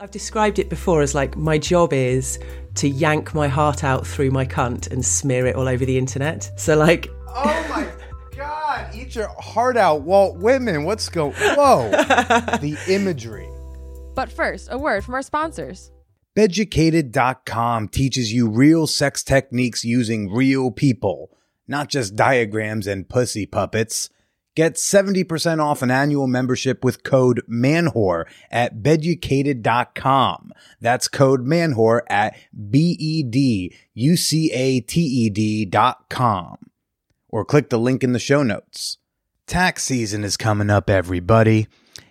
I've described it before as like my job is to yank my heart out through my cunt and smear it all over the internet. So like Oh my god, eat your heart out, Walt Whitman. What's going Whoa. the imagery. But first, a word from our sponsors. Beducated.com teaches you real sex techniques using real people, not just diagrams and pussy puppets. Get 70% off an annual membership with code MANWHORE at beducated.com. That's code MANWHORE at B-E-D-U-C-A-T-E-D dot com. Or click the link in the show notes. Tax season is coming up, everybody.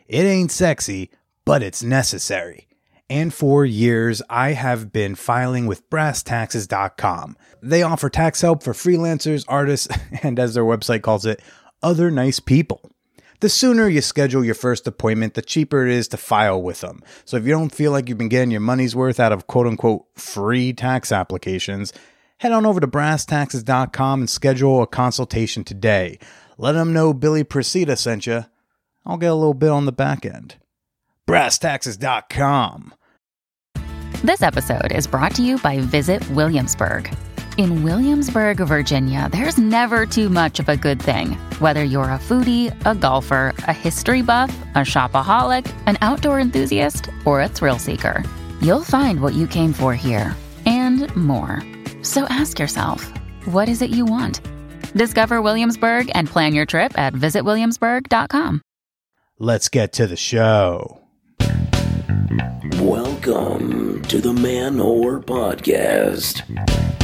It ain't sexy, but it's necessary. And for years, I have been filing with brasstaxes.com. They offer tax help for freelancers, artists, and as their website calls it, other nice people. The sooner you schedule your first appointment, the cheaper it is to file with them. So if you don't feel like you've been getting your money's worth out of quote unquote free tax applications, head on over to brasstaxes.com and schedule a consultation today. Let them know Billy Procida sent you. I'll get a little bit on the back end. brasstaxes.com. This episode is brought to you by Visit Williamsburg. In Williamsburg, Virginia, there's never too much of a good thing. Whether you're a foodie, a golfer, a history buff, a shopaholic, an outdoor enthusiast, or a thrill seeker, you'll find what you came for here and more. So ask yourself, what is it you want? Discover Williamsburg and plan your trip at visitwilliamsburg.com. Let's get to the show. Welcome to the Man Whore Podcast.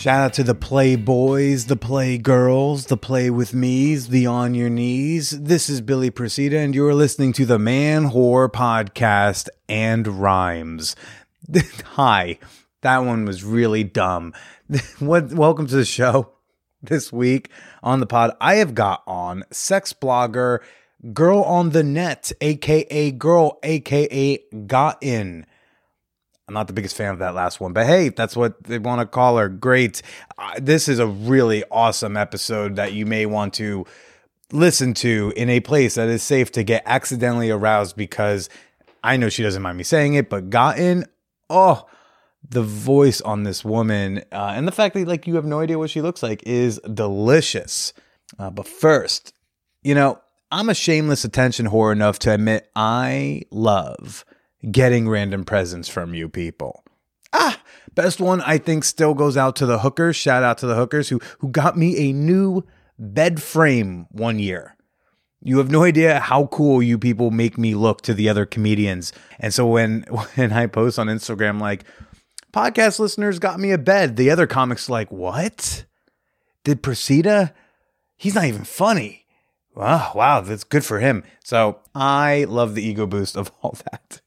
Shout out to the Playboys, the Playgirls, the Play with Me's, the On Your Knees. This is Billy Procida, and you're listening to the Man Whore Podcast and Rhymes. Hi, that one was really dumb. what? Welcome to the show. This week on the pod, I have got on sex blogger, girl on the net, aka girl, aka got in. I'm not the biggest fan of that last one, but hey, that's what they want to call her. Great. Uh, this is a really awesome episode that you may want to listen to in a place that is safe to get accidentally aroused because I know she doesn't mind me saying it, but gotten, oh, the voice on this woman uh, and the fact that like you have no idea what she looks like is delicious. Uh, but first, you know, I'm a shameless attention whore enough to admit I love getting random presents from you people. Ah, best one I think still goes out to the hookers. Shout out to the hookers who who got me a new bed frame one year. You have no idea how cool you people make me look to the other comedians. And so when when I post on Instagram like podcast listeners got me a bed, the other comics like, "What? Did Procida? He's not even funny." Wow, wow, that's good for him. So I love the ego boost of all that.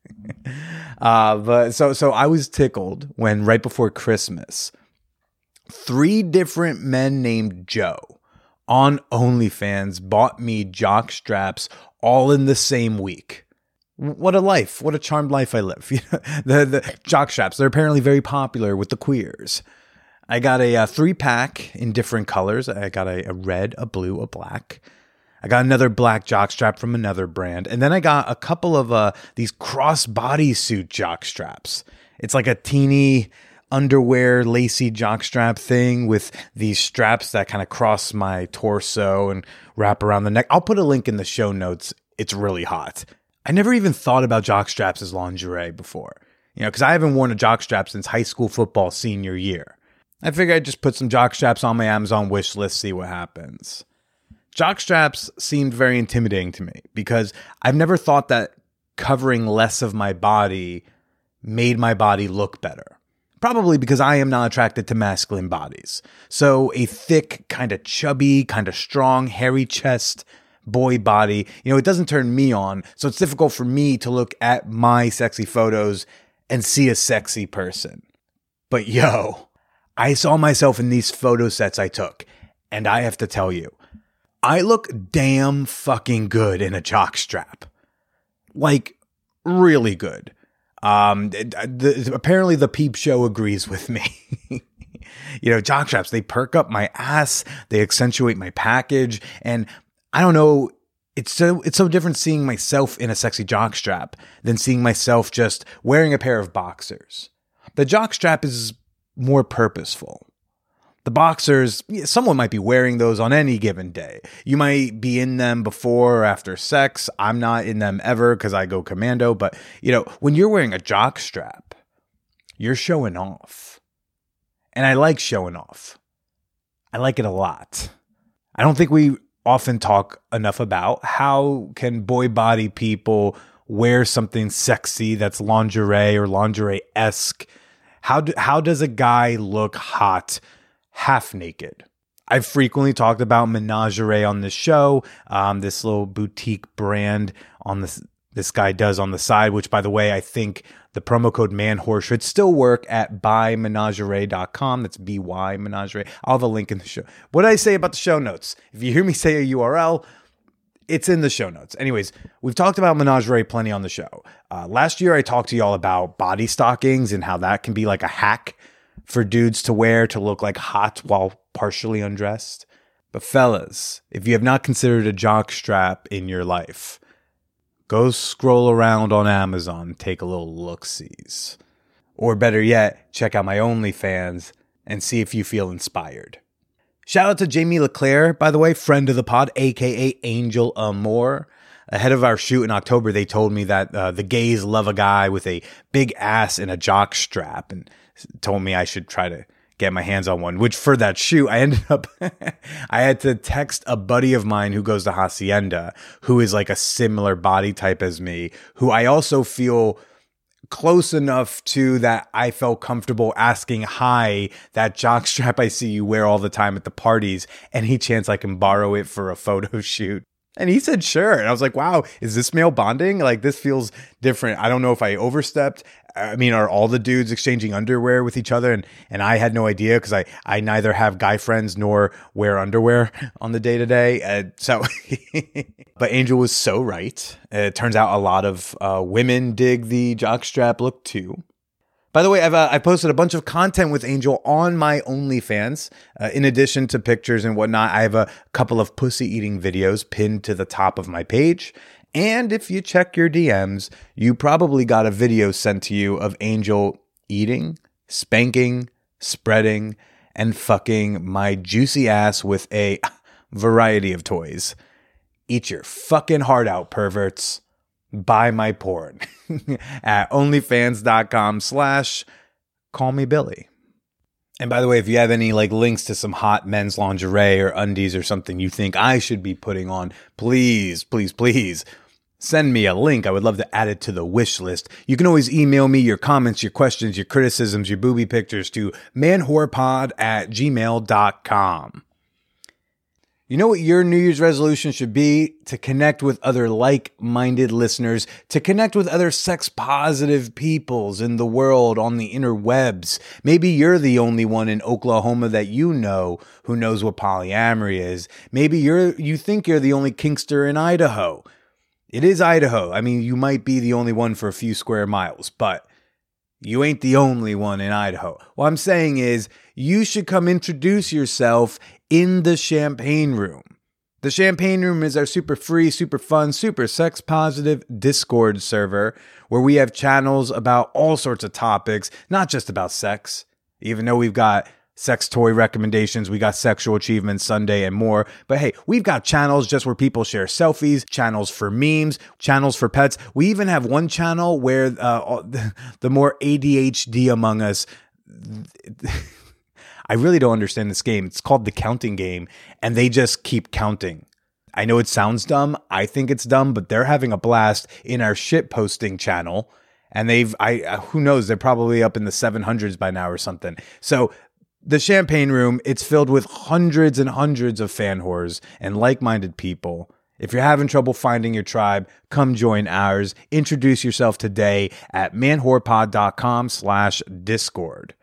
uh, but so so I was tickled when right before Christmas, three different men named Joe on OnlyFans bought me jock straps all in the same week. What a life! What a charmed life I live. the the jock straps they're apparently very popular with the queers. I got a, uh three pack in different colors. I got a, a red, a blue, a black. I got another black jock strap from another brand. And then I got a couple of uh, these cross body suit jock straps. It's like a teeny underwear lacy jock strap thing with these straps that kind of cross my torso and wrap around the neck. I'll put a link in the show notes. It's really hot. I never even thought about jock straps as lingerie before, you know, because I haven't worn a jock strap since high school football senior year. I figured I'd just put some jock straps on my Amazon wish list, see what happens. Jock straps seemed very intimidating to me because I've never thought that covering less of my body made my body look better. Probably because I am not attracted to masculine bodies. So a thick, kind of chubby, kind of strong, hairy chest boy body, you know, it doesn't turn me on. So it's difficult for me to look at my sexy photos and see a sexy person. But yo, I saw myself in these photo sets I took, and I have to tell you, I look damn fucking good in a jock strap. Like, really good. Um, the, apparently, the Peep Show agrees with me. You know, jock straps, they perk up my ass, they accentuate my package. And I don't know, it's so it's so different seeing myself in a sexy jock strap than seeing myself just wearing a pair of boxers. The jock strap is more purposeful. The boxers, someone might be wearing those on any given day. You might be in them before or after sex. I'm not in them ever because I go commando. But, you know, when you're wearing a jock strap, you're showing off. And I like showing off. I like it a lot. I don't think we often talk enough about how can boy body people wear something sexy that's lingerie or lingerie-esque. How do, how does a guy look hot half naked? I've frequently talked about Menagerie on this show, um, this little boutique brand on this this guy does on the side, which by the way, I think the promo code manwhore should still work at buymenagerie.com. That's B-Y menagerie. I'll have a link in the show. What did I say about the show notes? If you hear me say a URL, it's in the show notes. Anyways, we've talked about menagerie plenty on the show. Uh, last year, I talked to y'all about body stockings and how that can be like a hack for dudes to wear to look like hot while partially undressed. But fellas, if you have not considered a jock strap in your life, go scroll around on Amazon, take a little look sees. Or better yet, check out my OnlyFans and see if you feel inspired. Shout out to Jamie Leclaire, by the way, friend of the pod, aka Angel Amour. Ahead of our shoot in October, they told me that uh, the gays love a guy with a big ass and a jock strap, and told me I should try to get my hands on one. Which for that shoe, I ended up I had to text a buddy of mine who goes to Hacienda, who is like a similar body type as me, who I also feel close enough to that I felt comfortable asking hi that jockstrap I see you wear all the time at the parties any chance I can borrow it for a photo shoot. And he said, sure. And I was like, wow, is this male bonding? Like, this feels different. I don't know if I overstepped. I mean, are all the dudes exchanging underwear with each other? And, and I had no idea because I, I neither have guy friends nor wear underwear on the day to day. So, but Angel was so right. It turns out a lot of uh, women dig the jockstrap look too. By the way, I've uh, I posted a bunch of content with Angel on my OnlyFans. Uh, in addition to pictures and whatnot, I have a couple of pussy eating videos pinned to the top of my page. And if you check your DMs, you probably got a video sent to you of Angel eating, spanking, spreading, and fucking my juicy ass with a variety of toys. Eat your fucking heart out, perverts buy my porn at onlyfans.com slash call me Billy. And by the way, if you have any like links to some hot men's lingerie or undies or something you think I should be putting on, please, please, please send me a link. I would love to add it to the wish list. You can always email me your comments, your questions, your criticisms, your booby pictures to manwhorepod at gmail.com. You know what your New Year's resolution should be? To connect with other like minded listeners, to connect with other sex positive peoples in the world on the interwebs. Maybe you're the only one in Oklahoma that you know who knows what polyamory is. Maybe you're, you think you're the only kinkster in Idaho. It is Idaho. I mean, you might be the only one for a few square miles, but you ain't the only one in Idaho. What I'm saying is, you should come introduce yourself in the champagne room. The champagne room is our super free, super fun, super sex positive Discord server where we have channels about all sorts of topics, not just about sex. Even though we've got sex toy recommendations, we got sexual achievements Sunday and more. But hey, we've got channels just where people share selfies, channels for memes, channels for pets. We even have one channel where uh, the more ADHD among us. I really don't understand this game. It's called the counting game, and they just keep counting. I know it sounds dumb. I think it's dumb, but they're having a blast in our shit posting channel. And they've, I, uh, who knows, they're probably up in the 700s by now or something. So the champagne room, it's filled with hundreds and hundreds of fan whores and like minded people. If you're having trouble finding your tribe, come join ours. Introduce yourself today at manwhorepod.com slash discord.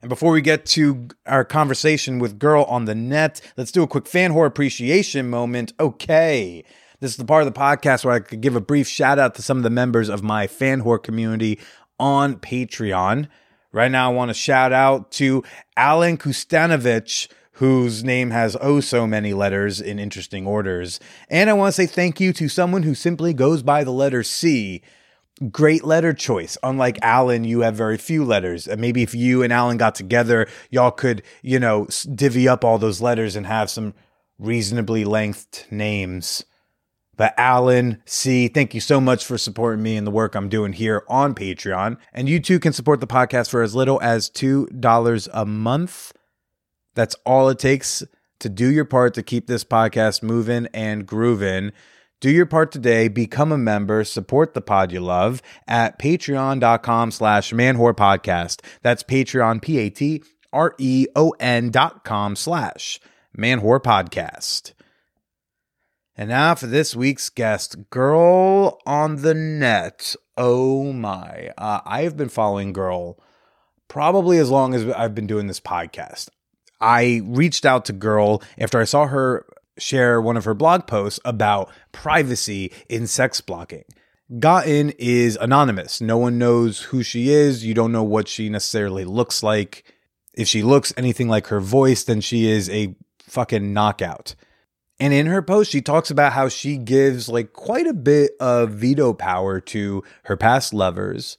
And before we get to our conversation with Girl on the Net, let's do a quick fan whore appreciation moment. Okay. This is the part of the podcast where I could give a brief shout out to some of the members of my fan whore community on Patreon. Right now, I want to shout out to Alan Kustanovich, whose name has oh so many letters in interesting orders. And I want to say thank you to someone who simply goes by the letter C. Great letter choice. Unlike Alan, you have very few letters. Maybe if you and Alan got together, y'all could, you know, divvy up all those letters and have some reasonably lengthed names. But Alan C, thank you so much for supporting me and the work I'm doing here on Patreon. And you too can support the podcast for as little as $2 a month. That's all it takes to do your part to keep this podcast moving and grooving. Do your part today, become a member, support the pod you love at patreon.com slash manwhorepodcast. That's Patreon, P-A-T-R-E-O-N dot com slash manwhorepodcast. And now for this week's guest, Girl on the Net. Oh my. Uh, I have been following Girl probably as long as I've been doing this podcast. I reached out to Girl after I saw her share one of her blog posts about privacy in sex blogging. Gotten is anonymous. No one knows who she is. You don't know what she necessarily looks like. If she looks anything like her voice, then she is a fucking knockout. And in her post, she talks about how she gives like quite a bit of veto power to her past lovers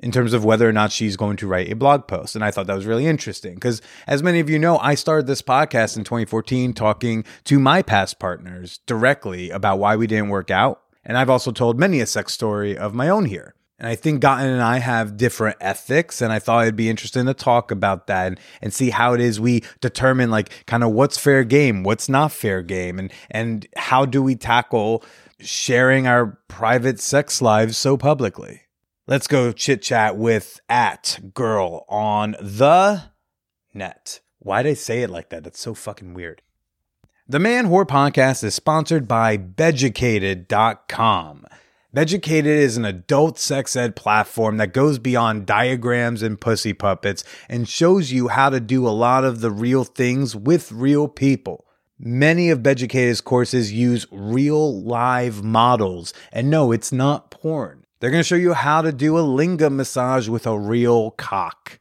in terms of whether or not she's going to write a blog post. And I thought that was really interesting because, as many of you know, I started this podcast in 2014 talking to my past partners directly about why we didn't work out. And I've also told many a sex story of my own here. And I think Gotten and I have different ethics, and I thought it'd be interesting to talk about that and, and see how it is we determine like kind of what's fair game, what's not fair game, and and how do we tackle sharing our private sex lives so publicly. Let's go chit chat with at girl on the net. Why did I say it like that? That's so fucking weird. The Man Whore Podcast is sponsored by Beducated.com. Beducated is an adult sex ed platform that goes beyond diagrams and pussy puppets and shows you how to do a lot of the real things with real people. Many of Beducated's courses use real live models, and no, it's not porn. They're going to show you how to do a lingam massage with a real cock.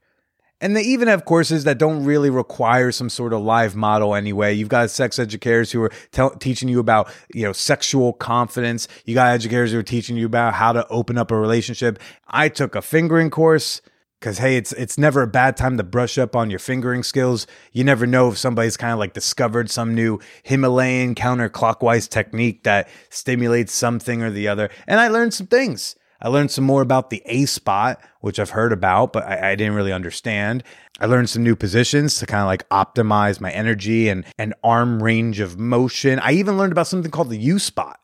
And they even have courses that don't really require some sort of live model anyway. You've got sex educators who are tell teaching you about, you know, sexual confidence. You got educators who are teaching you about how to open up a relationship. I took a fingering course because hey, it's it's never a bad time to brush up on your fingering skills. You never know if somebody's kind of like discovered some new Himalayan counterclockwise technique that stimulates something or the other. And I learned some things. I learned some more about the A spot, which I've heard about, but I, I, didn't really understand. I learned some new positions to kind of like optimize my energy and, and arm range of motion. I even learned about something called the U spot.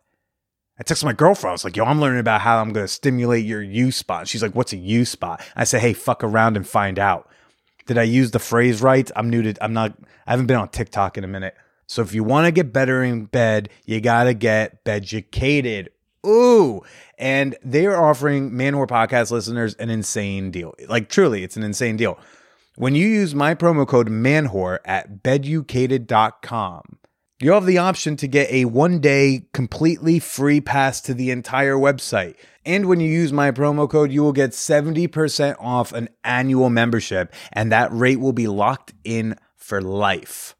I texted my girlfriend. I was like, yo, I'm learning about how I'm going to stimulate your U spot. She's like, what's a U spot? I said, hey, fuck around and find out. Did I use the phrase right? I'm new to, I'm not, I haven't been on TikTok in a minute. So if you want to get better in bed, you got to get beducated. Ooh. And they are offering Man podcast listeners an insane deal. Like truly, it's an insane deal. When you use my promo code MANWHORE at beducated.com, you'll have the option to get a one day completely free pass to the entire website. And when you use my promo code, you will get 70% off an annual membership, and that rate will be locked in for life.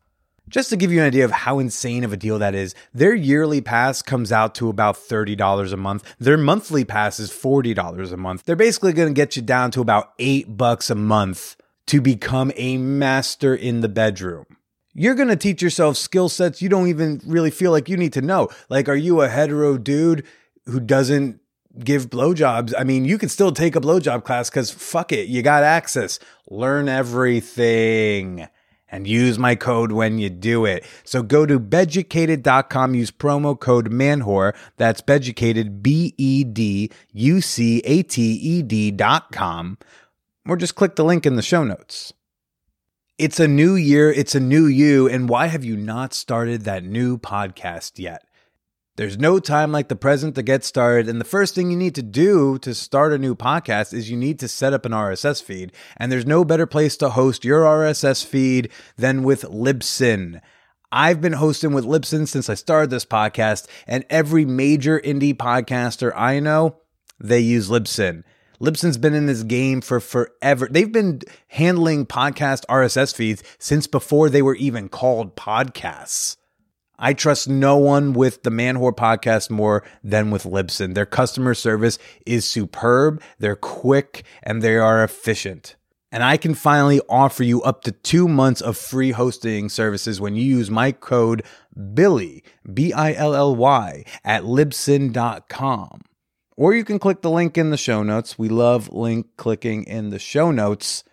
Just to give you an idea of how insane of a deal that is, their yearly pass comes out to about $30 a month. Their monthly pass is $40 a month. They're basically going to get you down to about 8 bucks a month to become a master in the bedroom. You're going to teach yourself skill sets you don't even really feel like you need to know. Like are you a hetero dude who doesn't give blowjobs? I mean, you can still take a blowjob class cuz fuck it, you got access. Learn everything and use my code when you do it. So go to beducated.com, use promo code MANWHORE. That's beducated, B E D U C A T E D.com, or just click the link in the show notes. It's a new year, it's a new you, and why have you not started that new podcast yet? There's no time like the present to get started. And the first thing you need to do to start a new podcast is you need to set up an RSS feed. And there's no better place to host your RSS feed than with Libsyn. I've been hosting with Libsyn since I started this podcast, and every major indie podcaster I know, they use Libsyn. Libsyn's been in this game for forever. They've been handling podcast RSS feeds since before they were even called podcasts. I trust no one with the Man Whore podcast more than with Libsyn. Their customer service is superb, they're quick, and they are efficient. And I can finally offer you up to two months of free hosting services when you use my code Billy, B I L L Y, at libsyn.com. Or you can click the link in the show notes. We love link clicking in the show notes.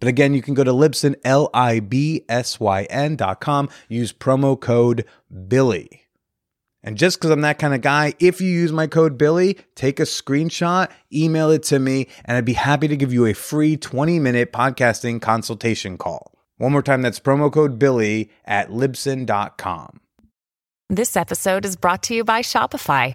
But again, you can go to Libsyn, L I B S Y N dot com, use promo code Billy. And just because I'm that kind of guy, if you use my code Billy, take a screenshot, email it to me, and I'd be happy to give you a free 20 minute podcasting consultation call. One more time, that's promo code Billy at Libsyn.com. This episode is brought to you by Shopify.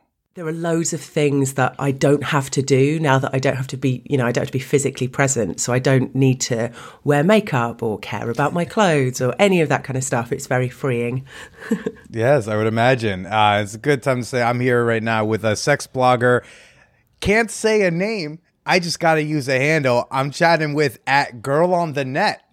There are loads of things that I don't have to do now that I don't have to be, you know, I don't have to be physically present. So I don't need to wear makeup or care about my clothes or any of that kind of stuff. It's very freeing. Yes, I would imagine. Uh, it's a good time to say I'm here right now with a sex blogger. Can't say a name. I just got to use a handle. I'm chatting with at Girl on the Net.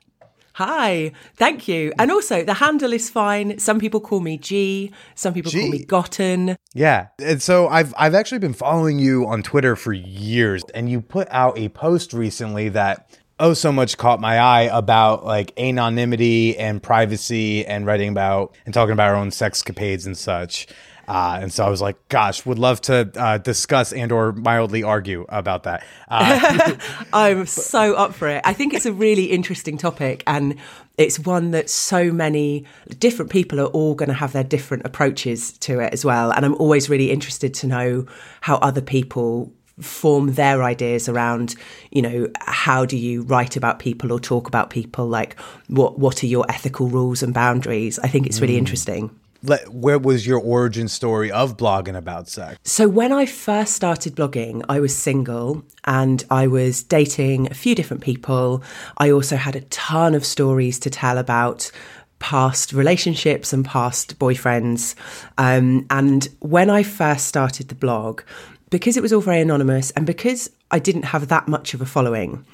Hi, thank you. And also, the handle is fine. Some people call me G, some people call me Gotten. Yeah, and so I've I've actually been following you on Twitter for years, and you put out a post recently that oh so much caught my eye about like anonymity and privacy and writing about and talking about our own sexcapades and such. Uh, and so I was like, gosh, would love to uh, discuss and or mildly argue about that. Uh, I'm so up for it. I think it's a really interesting topic and it's one that so many different people are all going to have their different approaches to it as well. And I'm always really interested to know how other people form their ideas around you know how do you write about people or talk about people like what what are your ethical rules and boundaries i think it's really interesting let, where was your origin story of blogging about sex? So, when I first started blogging, I was single and I was dating a few different people. I also had a ton of stories to tell about past relationships and past boyfriends. Um, and when I first started the blog, because it was all very anonymous and because I didn't have that much of a following,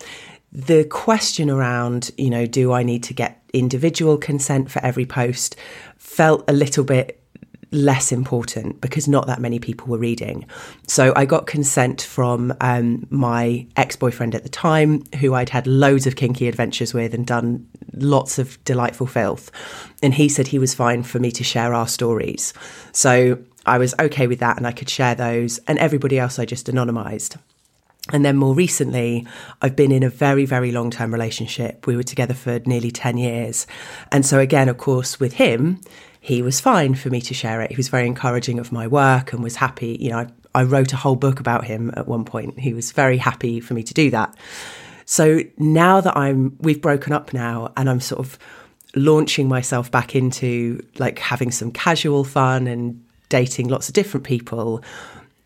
the question around, you know, do I need to get individual consent for every post felt a little bit less important because not that many people were reading. So I got consent from um, my ex boyfriend at the time, who I'd had loads of kinky adventures with and done lots of delightful filth. And he said he was fine for me to share our stories. So I was okay with that and I could share those, and everybody else I just anonymized. And then more recently, I've been in a very, very long term relationship. We were together for nearly 10 years. And so, again, of course, with him, he was fine for me to share it. He was very encouraging of my work and was happy. You know, I, I wrote a whole book about him at one point. He was very happy for me to do that. So now that I'm, we've broken up now and I'm sort of launching myself back into like having some casual fun and dating lots of different people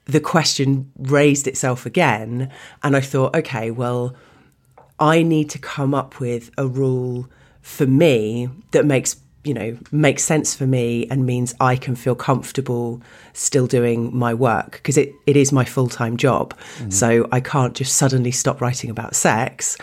the question raised itself again. And I thought, okay, well, I need to come up with a rule for me that makes you know makes sense for me and means I can feel comfortable still doing my work because it, it is my full-time job mm-hmm. so I can't just suddenly stop writing about sex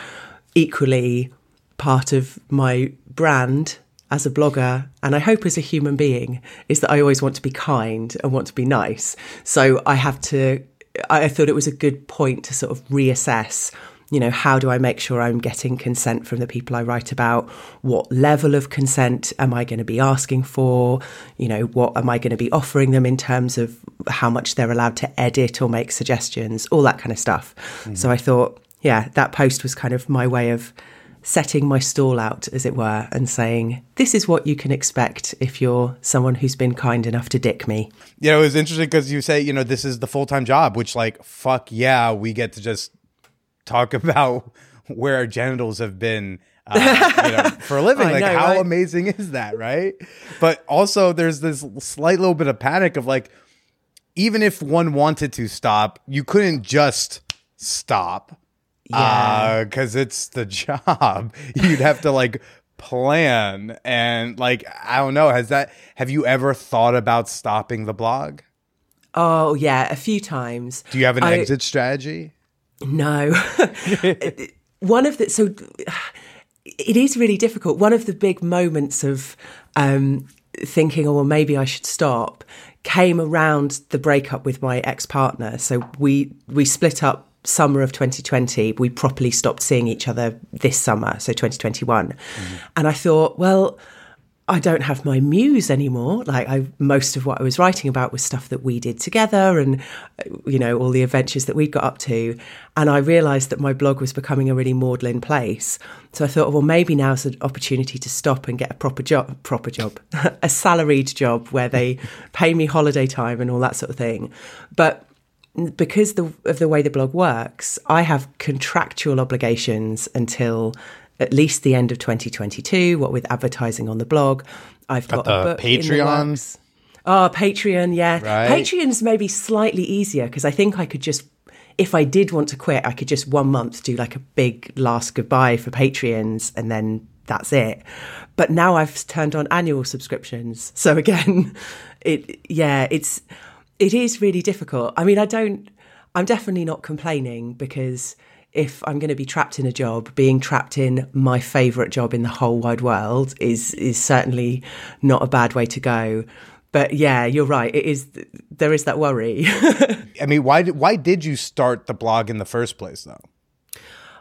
equally part of my brand as a blogger and I hope as a human being is that I always want to be kind and want to be nice. So I have to I thought it was a good point to sort of reassess you know how do I make sure I'm getting consent from the people I write about what level of consent am I going to be asking for you know what am I going to be offering them in terms of how much they're allowed to edit or make suggestions all that kind of stuff. Mm-hmm. So I thought yeah that post was kind of my way of setting my stall out, as it were, and saying, This is what you can expect if you're someone who's been kind enough to dick me. You know, it was interesting because you say, you know, this is the full time job, which, like, fuck yeah, we get to just talk about where our genitals have been uh, you know, for a living. Like, know, how right? amazing is that, right? But also, there's this slight little bit of panic of like, even if one wanted to stop, you couldn't just stop. Yeah. because it's the job. You'd have to like plan and like I don't know. Has that? Have you ever thought about stopping the blog? Oh yeah, a few times. Do you have an I- exit strategy? No. One of the so it is really difficult. One of the big moments of um, thinking, oh well, maybe I should stop, came around the breakup with my ex partner. So we we split up summer of 2020. We properly stopped seeing each other this summer, so 2021. And I thought, well. I don't have my muse anymore. Like I, most of what I was writing about was stuff that we did together, and uh, you know all the adventures that we got up to. And I realised that my blog was becoming a really maudlin place. So I thought, well, maybe now's an opportunity to stop and get a proper job, proper job, a salaried job where they pay me holiday time and all that sort of thing. But because the, of the way the blog works, I have contractual obligations until at least the end of 2022. What with advertising on the blog, I've got, the a book Patreon? works. Oh, Patreon, yeah. Right. Patreon's maybe slightly easier because I think I could just, if I did want to quit, I could just one month do like a big last goodbye for Patreons and then that's it. But now I've turned on annual subscriptions. So again, it, yeah, it's, it is really difficult. I mean, I don't, I'm definitely not complaining because if I'm going to be trapped in a job, being trapped in my favourite job in the whole wide world is is certainly not a bad way to go. But yeah, you're right. It is. There is that worry. I mean, why did why did you start the blog in the first place, though?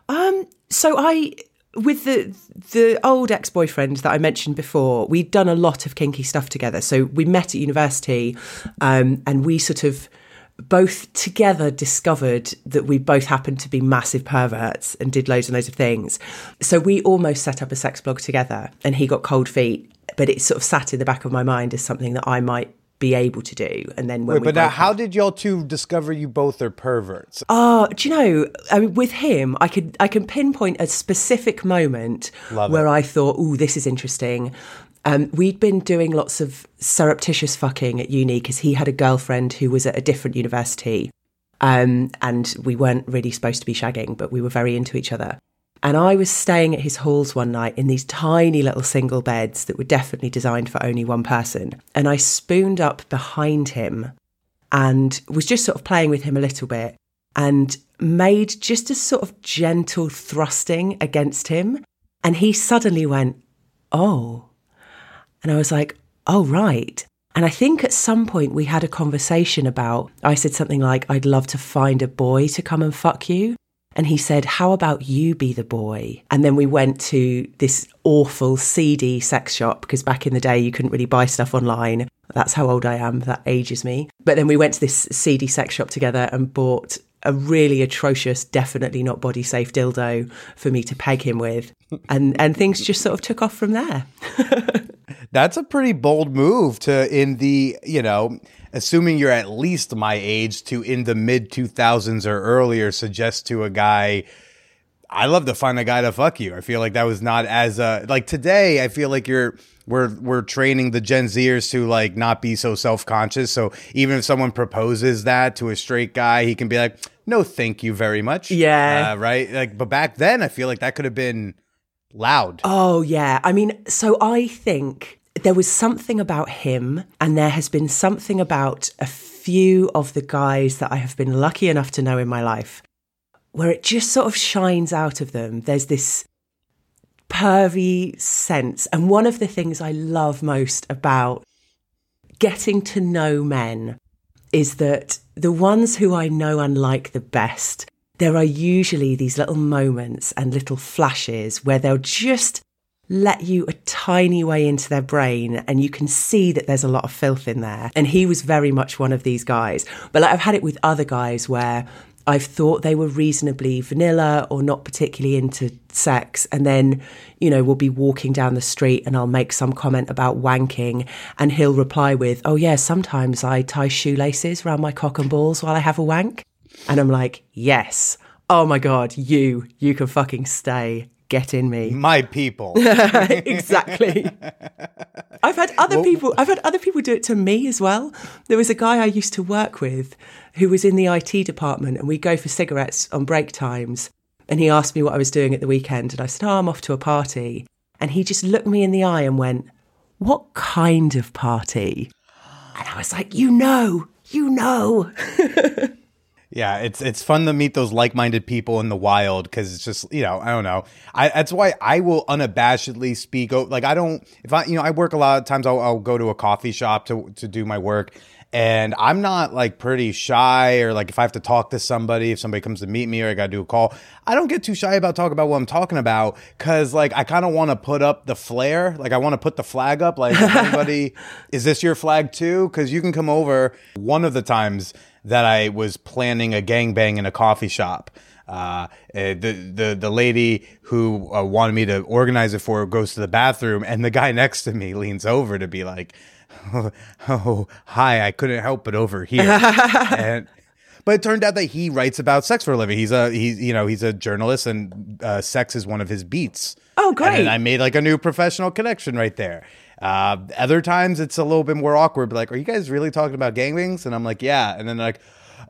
Um, so I, with the the old ex boyfriend that I mentioned before, we'd done a lot of kinky stuff together. So we met at university, um, and we sort of both together discovered that we both happened to be massive perverts and did loads and loads of things. So we almost set up a sex blog together, and he got cold feet. But it sort of sat in the back of my mind as something that I might be able to do. And then when Wait, we but now, how up- did y'all two discover you both are perverts? Oh, do you know? I mean, with him, I could I can pinpoint a specific moment Love where it. I thought, "Oh, this is interesting." Um, we'd been doing lots of surreptitious fucking at uni because he had a girlfriend who was at a different university, um, and we weren't really supposed to be shagging, but we were very into each other. And I was staying at his halls one night in these tiny little single beds that were definitely designed for only one person. And I spooned up behind him and was just sort of playing with him a little bit and made just a sort of gentle thrusting against him. And he suddenly went, Oh. And I was like, Oh, right. And I think at some point we had a conversation about, I said something like, I'd love to find a boy to come and fuck you. And he said, How about you be the boy? And then we went to this awful seedy sex shop because back in the day you couldn't really buy stuff online. That's how old I am. That ages me. But then we went to this seedy sex shop together and bought a really atrocious, definitely not body safe dildo for me to peg him with. And and things just sort of took off from there. That's a pretty bold move to in the, you know, assuming you're at least my age to in the mid 2000s or earlier suggest to a guy I love to find a guy to fuck you. I feel like that was not as uh like today I feel like you're we're we're training the Gen Zers to like not be so self-conscious. So even if someone proposes that to a straight guy, he can be like, "No, thank you very much." Yeah. Uh, right? Like but back then I feel like that could have been loud. Oh, yeah. I mean, so I think there was something about him, and there has been something about a few of the guys that I have been lucky enough to know in my life where it just sort of shines out of them. There's this pervy sense. And one of the things I love most about getting to know men is that the ones who I know and like the best, there are usually these little moments and little flashes where they'll just let you a tiny way into their brain and you can see that there's a lot of filth in there. And he was very much one of these guys. But like I've had it with other guys where I've thought they were reasonably vanilla or not particularly into sex. And then, you know, we'll be walking down the street and I'll make some comment about wanking and he'll reply with, Oh, yeah, sometimes I tie shoelaces around my cock and balls while I have a wank. And I'm like, Yes, oh my god, you, you can fucking stay. Get in me. My people. exactly. I've had other people I've had other people do it to me as well. There was a guy I used to work with who was in the IT department and we go for cigarettes on break times and he asked me what I was doing at the weekend and I said, "Oh, I'm off to a party." And he just looked me in the eye and went, "What kind of party?" And I was like, "You know, you know." Yeah, it's it's fun to meet those like-minded people in the wild because it's just you know I don't know. I that's why I will unabashedly speak like I don't if I you know I work a lot of times I'll, I'll go to a coffee shop to to do my work and I'm not like pretty shy or like if I have to talk to somebody if somebody comes to meet me or I got to do a call I don't get too shy about talking about what I'm talking about because like I kind of want to put up the flare like I want to put the flag up like anybody is this your flag too? Because you can come over one of the times that I was planning a gangbang in a coffee shop. Uh, eh, the the the lady who uh, wanted me to organize it for her goes to the bathroom, and the guy next to me leans over to be like, "Oh, oh hi, I couldn't help but over here." and but it turned out that he writes about sex for a living. He's a he's you know he's a journalist, and uh, sex is one of his beats. Oh, great. then I made like a new professional connection right there. Uh, other times it's a little bit more awkward. But like, are you guys really talking about gangbangs? And I'm like, yeah. And then they're like,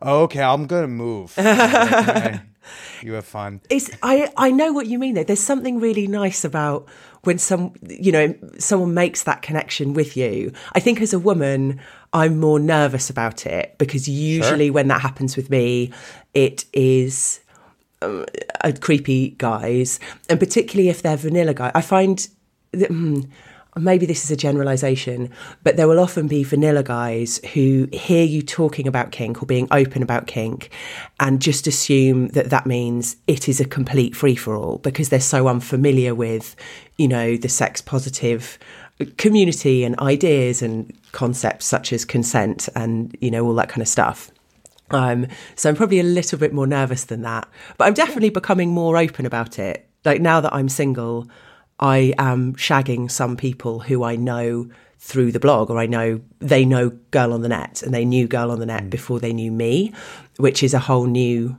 okay, I'm gonna move. Like, "Okay, you have fun. It's I I know what you mean though. There's something really nice about when some you know someone makes that connection with you. I think as a woman, I'm more nervous about it because usually when that happens with me, it is um, uh, creepy guys, and particularly if they're vanilla guy. I find that, hmm, maybe this is a generalization, but there will often be vanilla guys who hear you talking about kink or being open about kink and just assume that that means it is a complete free for all because they're so unfamiliar with, you know, the sex positive community and ideas and concepts such as consent and, you know, all that kind of stuff. Um, so I'm probably a little bit more nervous than that, but I'm definitely becoming more open about it. Like now that I'm single, I am shagging some people who I know through the blog, or I know they know Girl on the Net, and they knew Girl on the Net before they knew me, which is a whole new.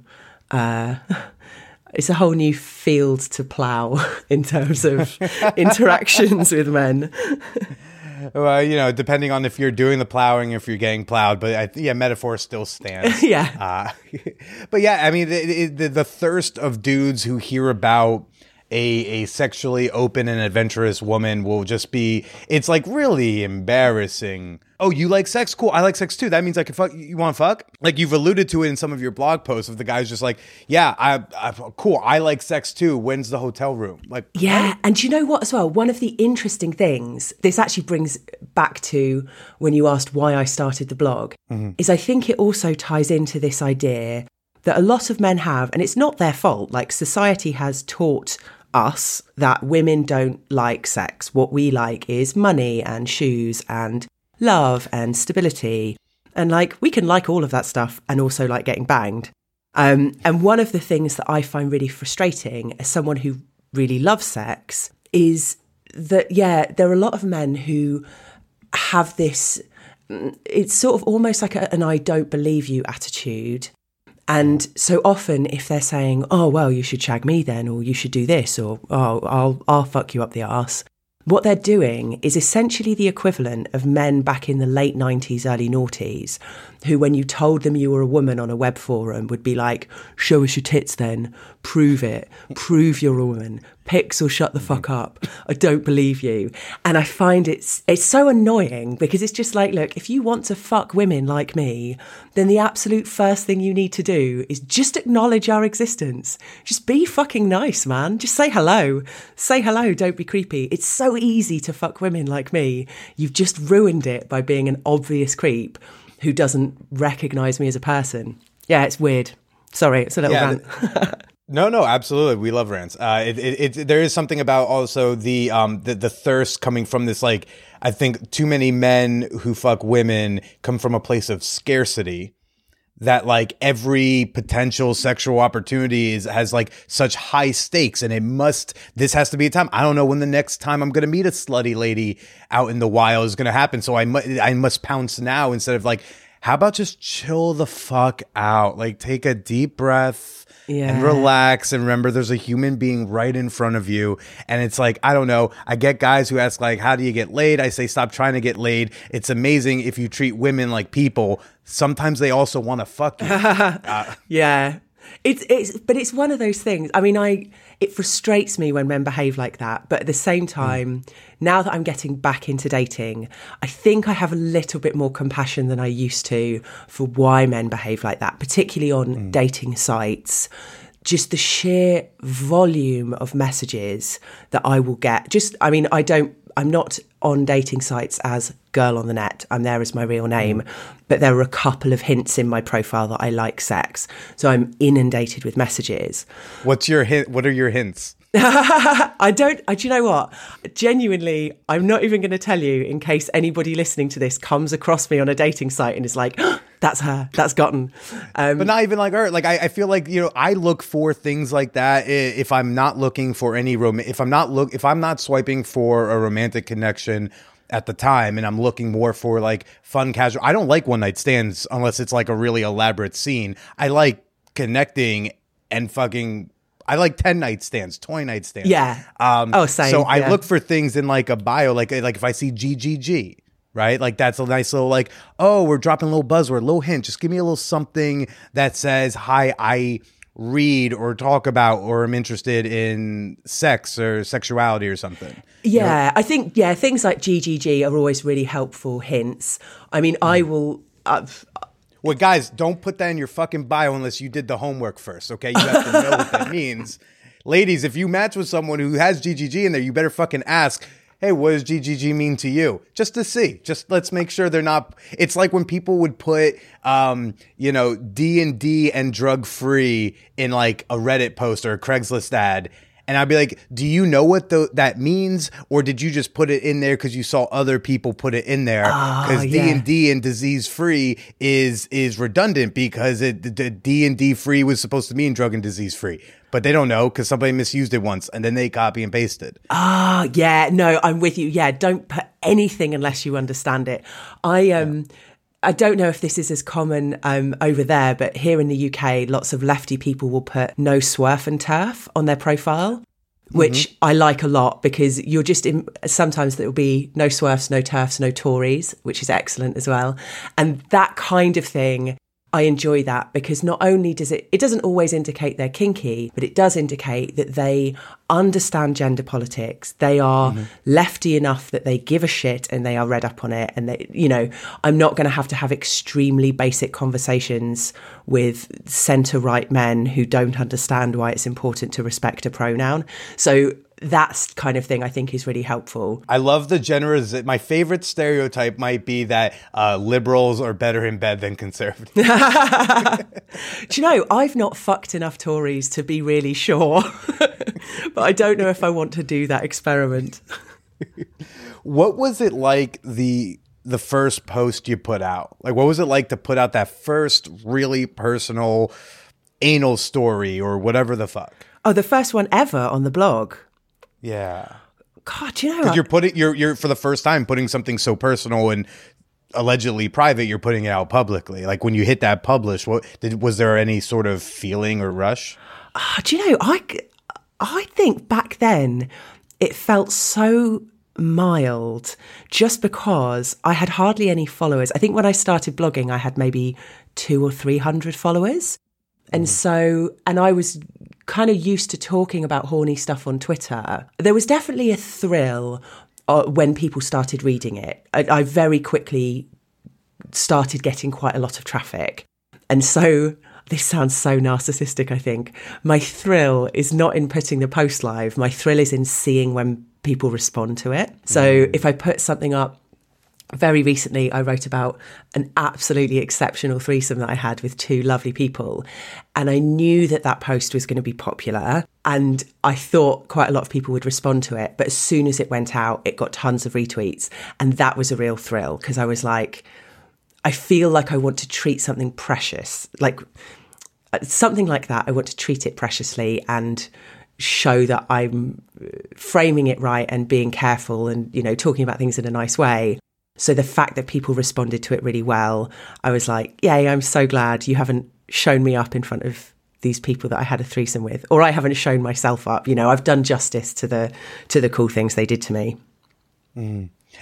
Uh, it's a whole new field to plough in terms of interactions with men. Well, you know, depending on if you're doing the plowing, if you're getting plowed, but I, yeah, metaphor still stands. Yeah. Uh, but yeah, I mean, the, the, the thirst of dudes who hear about a, a sexually open and adventurous woman will just be, it's like really embarrassing. Oh, you like sex? Cool. I like sex too. That means I can fuck. You want to fuck? Like you've alluded to it in some of your blog posts of the guys just like, yeah, I, I cool. I like sex too. When's the hotel room? Like, Yeah, and you know what as well? One of the interesting things, this actually brings back to when you asked why I started the blog, mm-hmm. is I think it also ties into this idea that a lot of men have, and it's not their fault. Like society has taught us that women don't like sex. What we like is money and shoes and love and stability. And like we can like all of that stuff and also like getting banged. Um, and one of the things that I find really frustrating as someone who really loves sex is that, yeah, there are a lot of men who have this, mm, it's sort of almost like a, an I don't believe you attitude. And so often, if they're saying, "Oh well, you should shag me then," or "You should do this," or "Oh, I'll I'll fuck you up the arse," what they're doing is essentially the equivalent of men back in the late nineties, early noughties, who, when you told them you were a woman on a web forum, would be like, "Show us your tits, then prove it, prove you're a woman." pixel shut the mm-hmm. fuck up. I don't believe you. And I find it's it's so annoying because it's just like, look, if you want to fuck women like me, then the absolute first thing you need to do is just acknowledge our existence. Just be fucking nice, man. Just say hello. Say hello, don't be creepy. It's so easy to fuck women like me. You've just ruined it by being an obvious creep who doesn't recognize me as a person. Yeah, it's weird. Sorry, it's a little Yeah, rant. No, no, absolutely. We love rants. Uh, it, it, it, there is something about also the, um, the, the thirst coming from this, like, I think too many men who fuck women come from a place of scarcity that like every potential sexual opportunity is, has like such high stakes and it must, this has to be a time. I don't know when the next time I'm going to meet a slutty lady out in the wild is going to happen. So I must, I must pounce now instead of like, how about just chill the fuck out? Like take a deep breath and relax and remember there's a human being right in front of you. And it's like, I don't know. I get guys who ask like, how do you get laid? I say, stop trying to get laid. It's amazing if you treat women like people. Sometimes they also want to fuck you. Uh, yeah. It's it's but it's one of those things. I mean, I it frustrates me when men behave like that, but at the same mm. time, now that I'm getting back into dating, I think I have a little bit more compassion than I used to for why men behave like that, particularly on mm. dating sites. Just the sheer volume of messages that I will get. Just I mean, I don't I'm not on dating sites as girl on the net. I'm there as my real name, but there are a couple of hints in my profile that I like sex. So I'm inundated with messages. What's your hint? What are your hints? I don't, I, do you know what? Genuinely, I'm not even going to tell you in case anybody listening to this comes across me on a dating site and is like, that's her, that's GOTN. Um, but not even like her. Like I, I feel like you know I look for things like that if I'm not looking for any rom. If I'm not look if I'm not swiping for a romantic connection at the time, and I'm looking more for like fun casual. I don't like one night stands unless it's like a really elaborate scene. I like connecting and fucking. I like ten night stands, twenty night stands. Yeah. Um, Oh, same, So I yeah. look for things in like a bio, like like if I see GGG, right? Like that's a nice little like, oh, we're dropping a little buzzword, little hint. Just give me a little something that says, hi, I read or talk about or am interested in sex or sexuality or something. yeah, I think, yeah, things like GGG are always really helpful hints. I mean, I will. Uh, Well, guys, don't put that in your fucking bio unless you did the homework first, okay? You have to know what that means. Ladies, if you match with someone who has GGG in there, you better fucking ask, hey, what does GGG mean to you? Just to see. Just let's make sure they're not. It's like when people would put, um, you know, D and D and drug free in like a Reddit post or a Craigslist ad. And I'd be like, do you know what the, that means? Or did you just put it in there because you saw other people put it in there? Because D and D and disease free is is redundant because it the D and D free was supposed to mean drug and disease free, but they don't know because somebody misused it once and then they copy and pasted. Ah, yeah, no, I'm with you. Yeah, don't put anything unless you understand it. I um I don't know if this is as common um, over there, but here in the UK, lots of lefty people will put no SWERF and TERF on their profile, which I like a lot because you're just in, sometimes there will be no SWERFs, no TERFs, no Tories, which is excellent as well. And that kind of thing I enjoy that because not only does it, it doesn't always indicate they're kinky, but it does indicate that they understand gender politics. They are mm-hmm. lefty enough that they give a shit and they are read up on it. And they, you know, I'm not going to have to have extremely basic conversations with centre right men who don't understand why it's important to respect a pronoun. So that's kind of thing I think is really helpful. I love the generous. My favorite stereotype might be that uh, liberals are better in bed than conservatives. Do you know, I've not fucked enough Tories to be really sure, but I don't know if I want to do that experiment. what was it like the the first post you put out? Like, what was it like to put out that first really personal anal story or whatever the fuck? Oh, the first one ever on the blog. Yeah. God, you know, you're putting you're you're for the first time putting something so personal and allegedly private, you're putting it out publicly. Like when you hit that publish, what did was there any sort of feeling or rush? Ah, do you know, I, I think back then it felt so mild just because I had hardly any followers. I think when I started blogging, I had maybe two or 300 followers. And so, and I was kind of used to talking about horny stuff on Twitter. There was definitely a thrill uh, when people started reading it. I, I very quickly started getting quite a lot of traffic. And so this sounds so narcissistic, I think. My thrill is not in putting the post live, my thrill is in seeing when people respond to it. So if I put something up, very recently, I wrote about an absolutely exceptional threesome that I had with two lovely people. And I knew that that post was going to be popular. And I thought quite a lot of people would respond to it. But as soon as it went out, it got tons of retweets. And that was a real thrill because I was like, I feel like I want to treat something precious, like uh, something like that. I want to treat it preciously and show that I'm uh, framing it right and being careful and, you know, talking about things in a nice way. So the fact that people responded to it really well, I was like, yay, I'm so glad you haven't shown me up in front of these people that I had a threesome with, or I haven't shown myself up. You know, I've done justice to the to the cool things they did to me.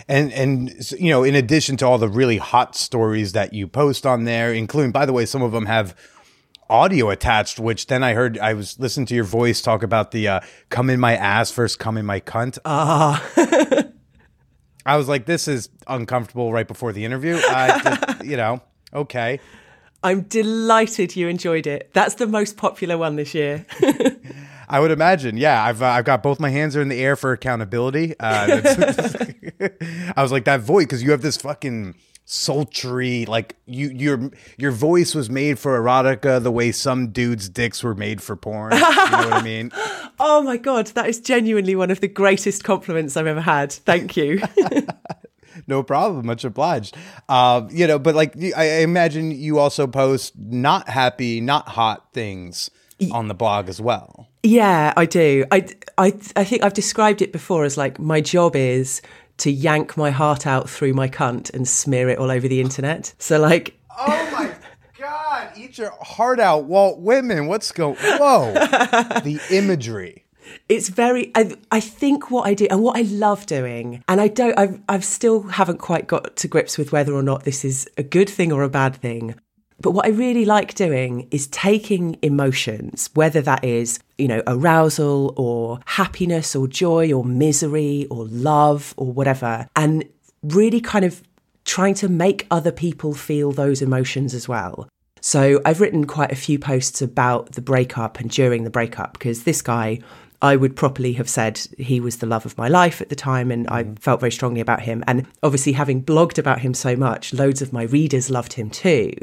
And and you know, in addition to all the really hot stories that you post on there, including by the way, some of them have audio attached, which then I heard I was listening to your voice talk about the uh, come in my ass versus come in my cunt. Ah, I was like, this is uncomfortable right before the interview. I just, you know, okay. I'm delighted you enjoyed it. That's the most popular one this year. I would imagine. Yeah, I've uh, I've got both my hands are in the air for accountability. Uh, I was like that voice because you have this fucking sultry like you your your voice was made for erotica the way some dudes' dicks were made for porn. You know what I mean? oh my god, that is genuinely one of the greatest compliments I've ever had. Thank you. No problem. Much obliged. Uh, you know, but like I I imagine you also post not happy, not hot things on the blog as well. Yeah, I do. I, I, I think I've described it before as like my job is to yank my heart out through my cunt and smear it all over the internet. So like, Oh my god! Eat your heart out, Walt Whitman. What's going? Whoa! the imagery. it's very. I, I think what I do and what I love doing, and I don't. I've, I've still haven't quite got to grips with whether or not this is a good thing or a bad thing. But what I really like doing is taking emotions, whether that is, you know, arousal or happiness or joy or misery or love or whatever, and really kind of trying to make other people feel those emotions as well. So I've written quite a few posts about the breakup and during the breakup because this guy, I would properly have said he was the love of my life at the time and I mm-hmm. felt very strongly about him. And obviously, having blogged about him so much, loads of my readers loved him too.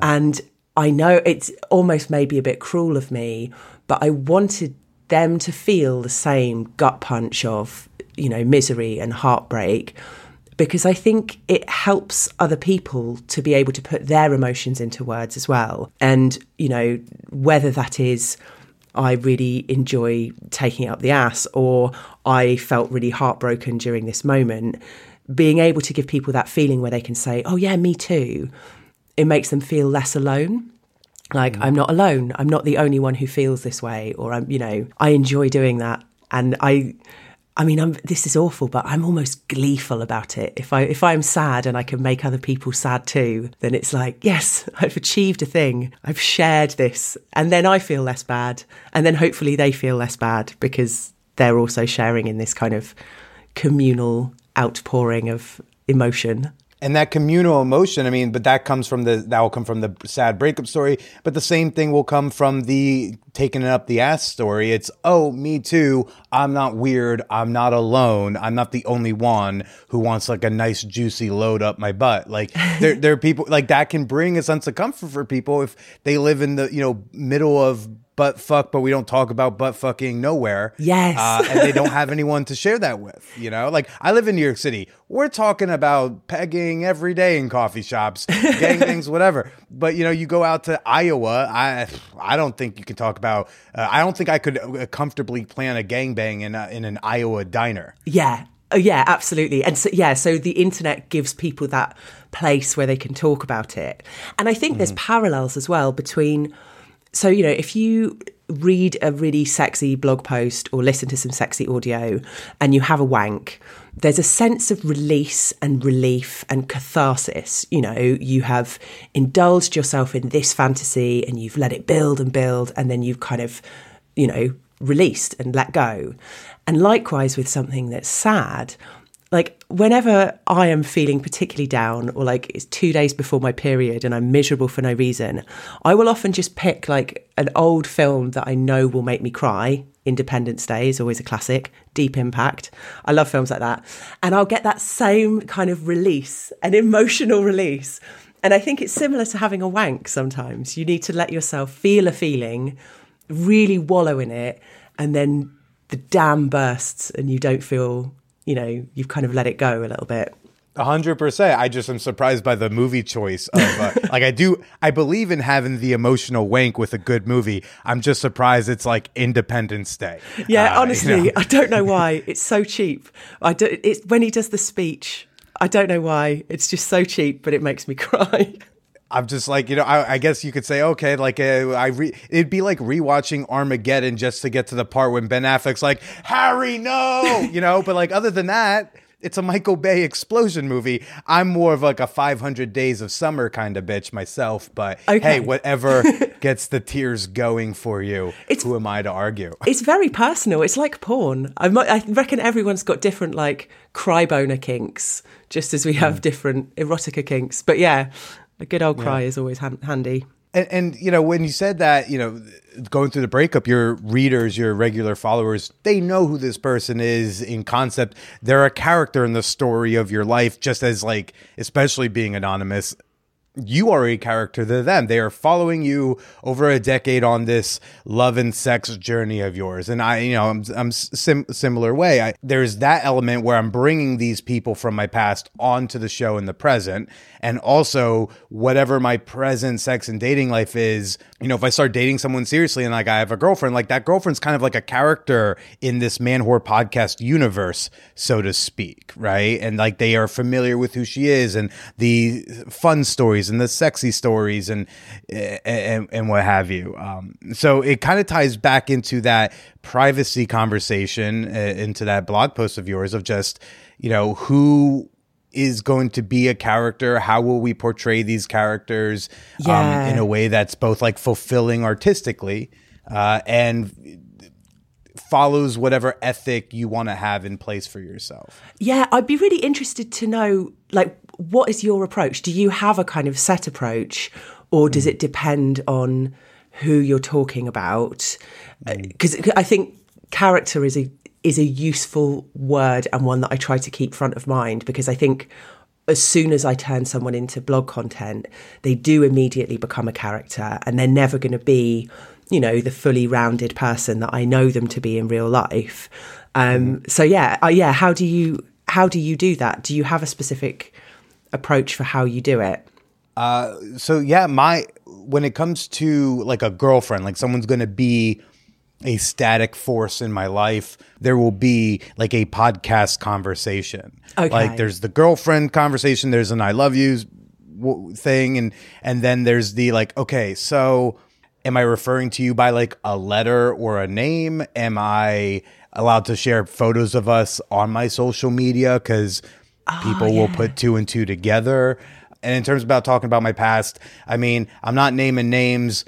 And I know it's almost maybe a bit cruel of me, but I wanted them to feel the same gut punch of, you know, misery and heartbreak because I think it helps other people to be able to put their emotions into words as well. And, you know, whether that is I really enjoy taking up the ass or I felt really heartbroken during this moment, being able to give people that feeling where they can say, oh, yeah, me too, it makes them feel less alone. Like, mm. I'm not alone. I'm not the only one who feels this way. Or I'm, you know, I enjoy doing that. And I, I mean, I'm, this is awful, but I'm almost gleeful about it. If I if I'm sad and I can make other people sad too, then it's like, yes, I've achieved a thing. I've shared this, and then I feel less bad, and then hopefully they feel less bad because they're also sharing in this kind of communal outpouring of emotion. And that communal emotion, I mean, but that comes from the that will come from the sad breakup story. But the same thing will come from the taking it up the ass story. It's oh, me too. I'm not weird. I'm not alone. I'm not the only one who wants like a nice juicy load up my butt. Like there, there are people like that can bring a sense of comfort for people if they live in the you know middle of butt fuck, but we don't talk about butt fucking nowhere. Yes. Uh, and they don't have anyone to share that with, you know? Like, I live in New York City. We're talking about pegging every day in coffee shops, gang things, whatever. But, you know, you go out to Iowa, I I don't think you can talk about, uh, I don't think I could uh, comfortably plan a gangbang in, a, in an Iowa diner. Yeah. Oh, yeah, absolutely. And so, yeah, so the internet gives people that place where they can talk about it. And I think there's parallels as well between, so, you know, if you read a really sexy blog post or listen to some sexy audio and you have a wank, there's a sense of release and relief and catharsis. You know, you have indulged yourself in this fantasy and you've let it build and build, and then you've kind of, you know, released and let go. And likewise with something that's sad, like whenever I am feeling particularly down or like it's two days before my period and I'm miserable for no reason, I will often just pick like an old film that I know will make me cry. Independence Day is always a classic, Deep Impact. I love films like that. And I'll get that same kind of release, an emotional release. And I think it's similar to having a wank sometimes. You need to let yourself feel a feeling, really wallow in it, and then the dam bursts and you don't feel, you know, you've kind of let it go a little bit. A hundred percent. I just am surprised by the movie choice of uh, like I do. I believe in having the emotional wank with a good movie. I'm just surprised it's like Independence Day. Yeah, Uh, honestly, you know. I don't know why. It's so cheap. I do, it's when he does the speech I don't know why. It's just so cheap, but it makes me cry. I'm just like you know. I, I guess you could say okay, like uh, I re- it'd be like rewatching Armageddon just to get to the part when Ben Affleck's like Harry, no, you know. But like other than that, it's a Michael Bay explosion movie. I'm more of like a 500 Days of Summer kind of bitch myself. But Okay. hey, whatever gets the tears going for you, It's- who am I to argue? It's very personal. It's like porn. I, I reckon everyone's got different like cry boner kinks, just as we have different erotica kinks. But yeah, a good old cry is always han- handy. And, and you know when you said that, you know, going through the breakup, your readers, your regular followers, they know who this person is in concept. They're a character in the story of your life, just as like, especially being anonymous. You are a character to them. They are following you over a decade on this love and sex journey of yours. And I, you know, I'm, I'm sim- similar way. I, there's that element where I'm bringing these people from my past onto the show in the present. And also whatever my present sex and dating life is, you know, if I start dating someone seriously and like I have a girlfriend, like that girlfriend's kind of like a character in this Manwhore Podcast universe, so to speak. Right. And like they are familiar with who she is and the fun stories and the sexy stories and and, and what have you. Um, so it kind of ties back into that privacy conversation, uh, into that blog post of yours of just, you know, who is going to be a character how will we portray these characters Yeah. um, in a way that's both like fulfilling artistically uh, and follows whatever ethic you want to have in place for yourself Yeah, I'd be really interested to know, like, what is your approach? Do you have a kind of set approach, or does it depend on who you're talking about? Because I think character is a is a useful word and one that I try to keep front of mind because I think as soon as I turn someone into blog content, they do immediately become a character and they're never going to be, you know, the fully rounded person that I know them to be in real life. Um, so yeah, uh, yeah. How do you how do you do that? Do you have a specific approach for how you do it? Uh, so yeah my when it comes to like a girlfriend like someone's going to be a static force in my life there will be like a podcast conversation Okay. like there's the girlfriend conversation there's an i love you w- thing and and then there's the like okay so am i referring to you by like a letter or a name am i allowed to share photos of us on my social media because people will put two and two together and in terms about talking about my past i mean i'm not naming names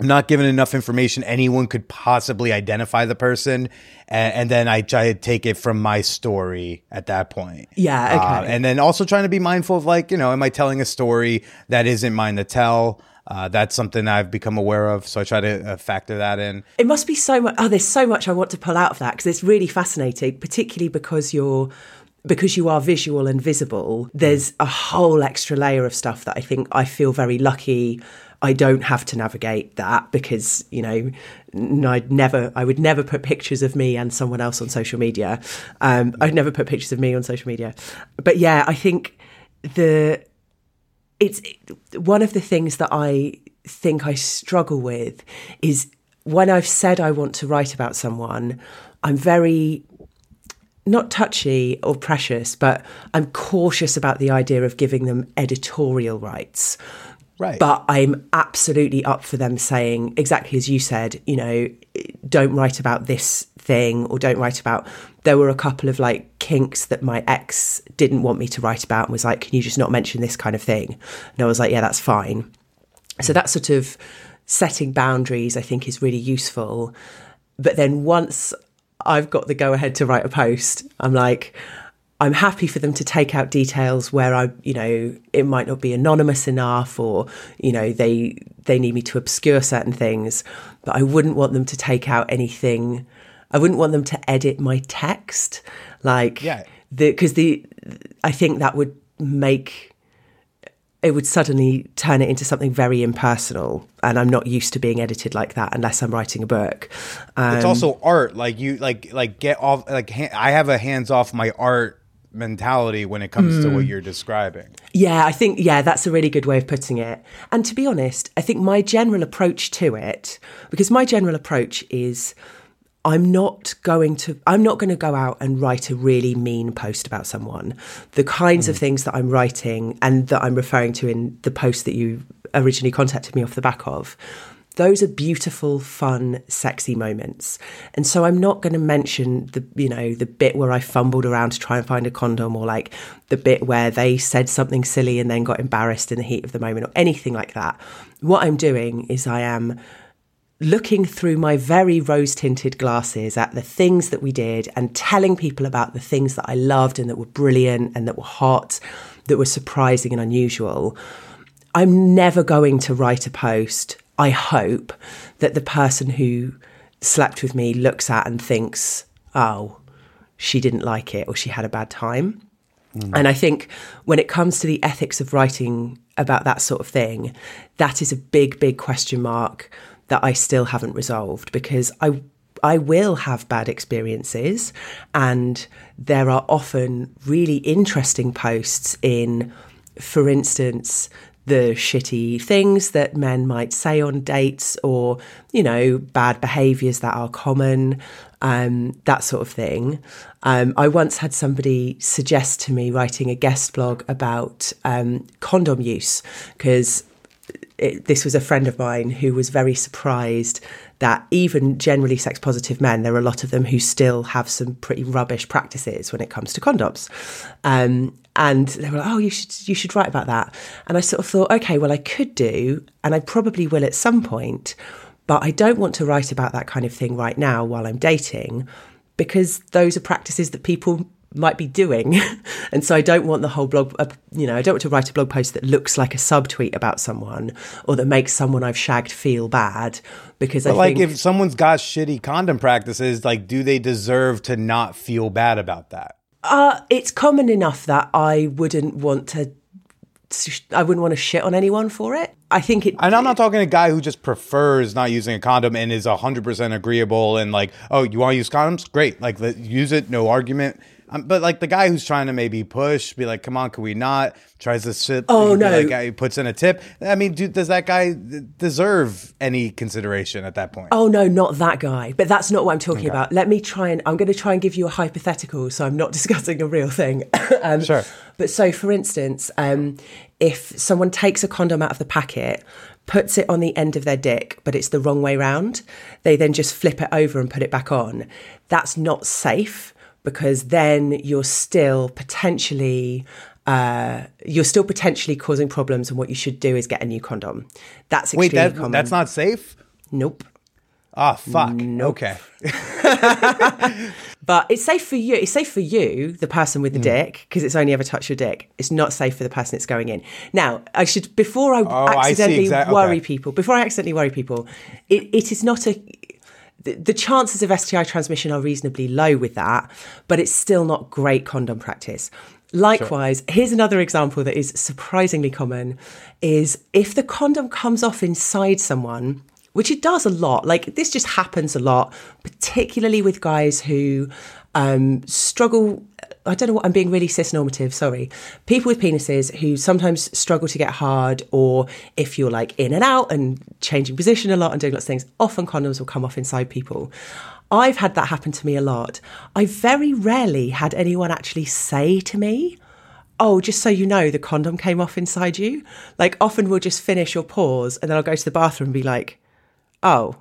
I'm not given enough information anyone could possibly identify the person, and, and then I try to take it from my story at that point. Yeah, Uh, okay. and then also trying to be mindful of like, you know, am I telling a story that isn't mine to tell? Uh, that's something I've become aware of, so I try to uh, factor that in. It must be so much. Oh, there's so much I want to pull out of that because it's really fascinating, particularly because you're because you are visual and visible. There's a whole extra layer of stuff that I think I feel very lucky. I don't have to navigate that because you know I'd never I would never put pictures of me and someone else on social media. Um, I'd never put pictures of me on social media. But yeah, I think the it's one of the things that I think I struggle with is when I've said I want to write about someone, I'm very not touchy or precious, but I'm cautious about the idea of giving them editorial rights. Right. But I'm absolutely up for them saying exactly as you said, you know, don't write about this thing or don't write about. There were a couple of like kinks that my ex didn't want me to write about and was like, can you just not mention this kind of thing? And I was like, yeah, that's fine. So that sort of setting boundaries, I think, is really useful. But then once I've got the go ahead to write a post, I'm like, I'm happy for them to take out details where I, you know, it might not be anonymous enough, or you know, they they need me to obscure certain things, but I wouldn't want them to take out anything. I wouldn't want them to edit my text, like Yeah. the because the I think that would make it would suddenly turn it into something very impersonal and i'm not used to being edited like that unless i'm writing a book. Um, it's also art. Like you like like get off like ha- i have a hands off my art mentality when it comes to what Mm. you're describing. Yeah i think yeah that's a really good way of putting it. And to be honest i think my general approach to it because my general approach is I'm not going to I'm not going to go out and write a really mean post about someone. The kinds of mm. things that I'm writing and that I'm referring to in the post that you originally contacted me off the back of those are beautiful, fun, sexy moments. And so I'm not going to mention the, you know, the bit where I fumbled around to try and find a condom or like the bit where they said something silly and then got embarrassed in the heat of the moment or anything like that. What I'm doing is I am looking through my very rose tinted glasses at the things that we did and telling people about the things that I loved and that were brilliant and that were hot, that were surprising and unusual. I'm never going to write a post I hope that the person who slept with me looks at and thinks, oh, she didn't like it or she had a bad time. Mm. And I think when it comes to the ethics of writing about that sort of thing, that is a big, big question mark that I still haven't resolved because I I will have bad experiences and there are often really interesting posts in for instance the shitty things that men might say on dates or, you know, bad behaviors that are common, um, that sort of thing. Um, I once had somebody suggest to me writing a guest blog about um, condom use because this was a friend of mine who was very surprised that even generally sex positive men, there are a lot of them who still have some pretty rubbish practices when it comes to condoms. Um, and they were like, "Oh, you should you should write about that." And I sort of thought, okay, well, I could do, and I probably will at some point, but I don't want to write about that kind of thing right now while I'm dating, because those are practices that people might be doing. and so I don't want the whole blog, uh, you know, I don't want to write a blog post that looks like a subtweet about someone or that makes someone I've shagged feel bad because but I like think, if someone's got shitty condom practices, like do they deserve to not feel bad about that? Uh, it's common enough that I wouldn't want to. I wouldn't want to shit on anyone for it. I think it. And I'm not talking a guy who just prefers not using a condom and is 100% agreeable and like, oh, you want to use condoms? Great. Like, use it, no argument. Um, but like the guy who's trying to maybe push, be like, "Come on, can we not?" Tries to sit. Oh no! That guy puts in a tip. I mean, do, does that guy deserve any consideration at that point? Oh no, not that guy. But that's not what I'm talking okay. about. Let me try and I'm going to try and give you a hypothetical, so I'm not discussing a real thing. um, sure. But so, for instance, um, if someone takes a condom out of the packet, puts it on the end of their dick, but it's the wrong way round, they then just flip it over and put it back on. That's not safe because then you're still potentially uh, you're still potentially causing problems, and what you should do is get a new condom. That's extremely wait. That, common. That's not safe. Nope. Ah, oh, fuck. Nope. Okay. but it's safe for you. It's safe for you, the person with the mm. dick, because it's only ever touched your dick. It's not safe for the person it's going in. Now, I should before I oh, accidentally I exa- worry okay. people. Before I accidentally worry people, it, it is not a the, chances of STI transmission are reasonably low with that, but it's still not great condom practice. Likewise, sure. here's another example that is surprisingly common is if the condom comes off inside someone, which it does a lot. Like this just happens a lot, particularly with guys who um, struggle. I don't know what I'm being really cis normative. Sorry, people with penises who sometimes struggle to get hard, or if you're like in and out and changing position a lot and doing lots of things, often condoms will come off inside people. I've had that happen to me a lot. I very rarely had anyone actually say to me, oh, just so you know, the condom came off inside you. Like, often we'll just finish or pause, and then I'll go to the bathroom and be like, oh,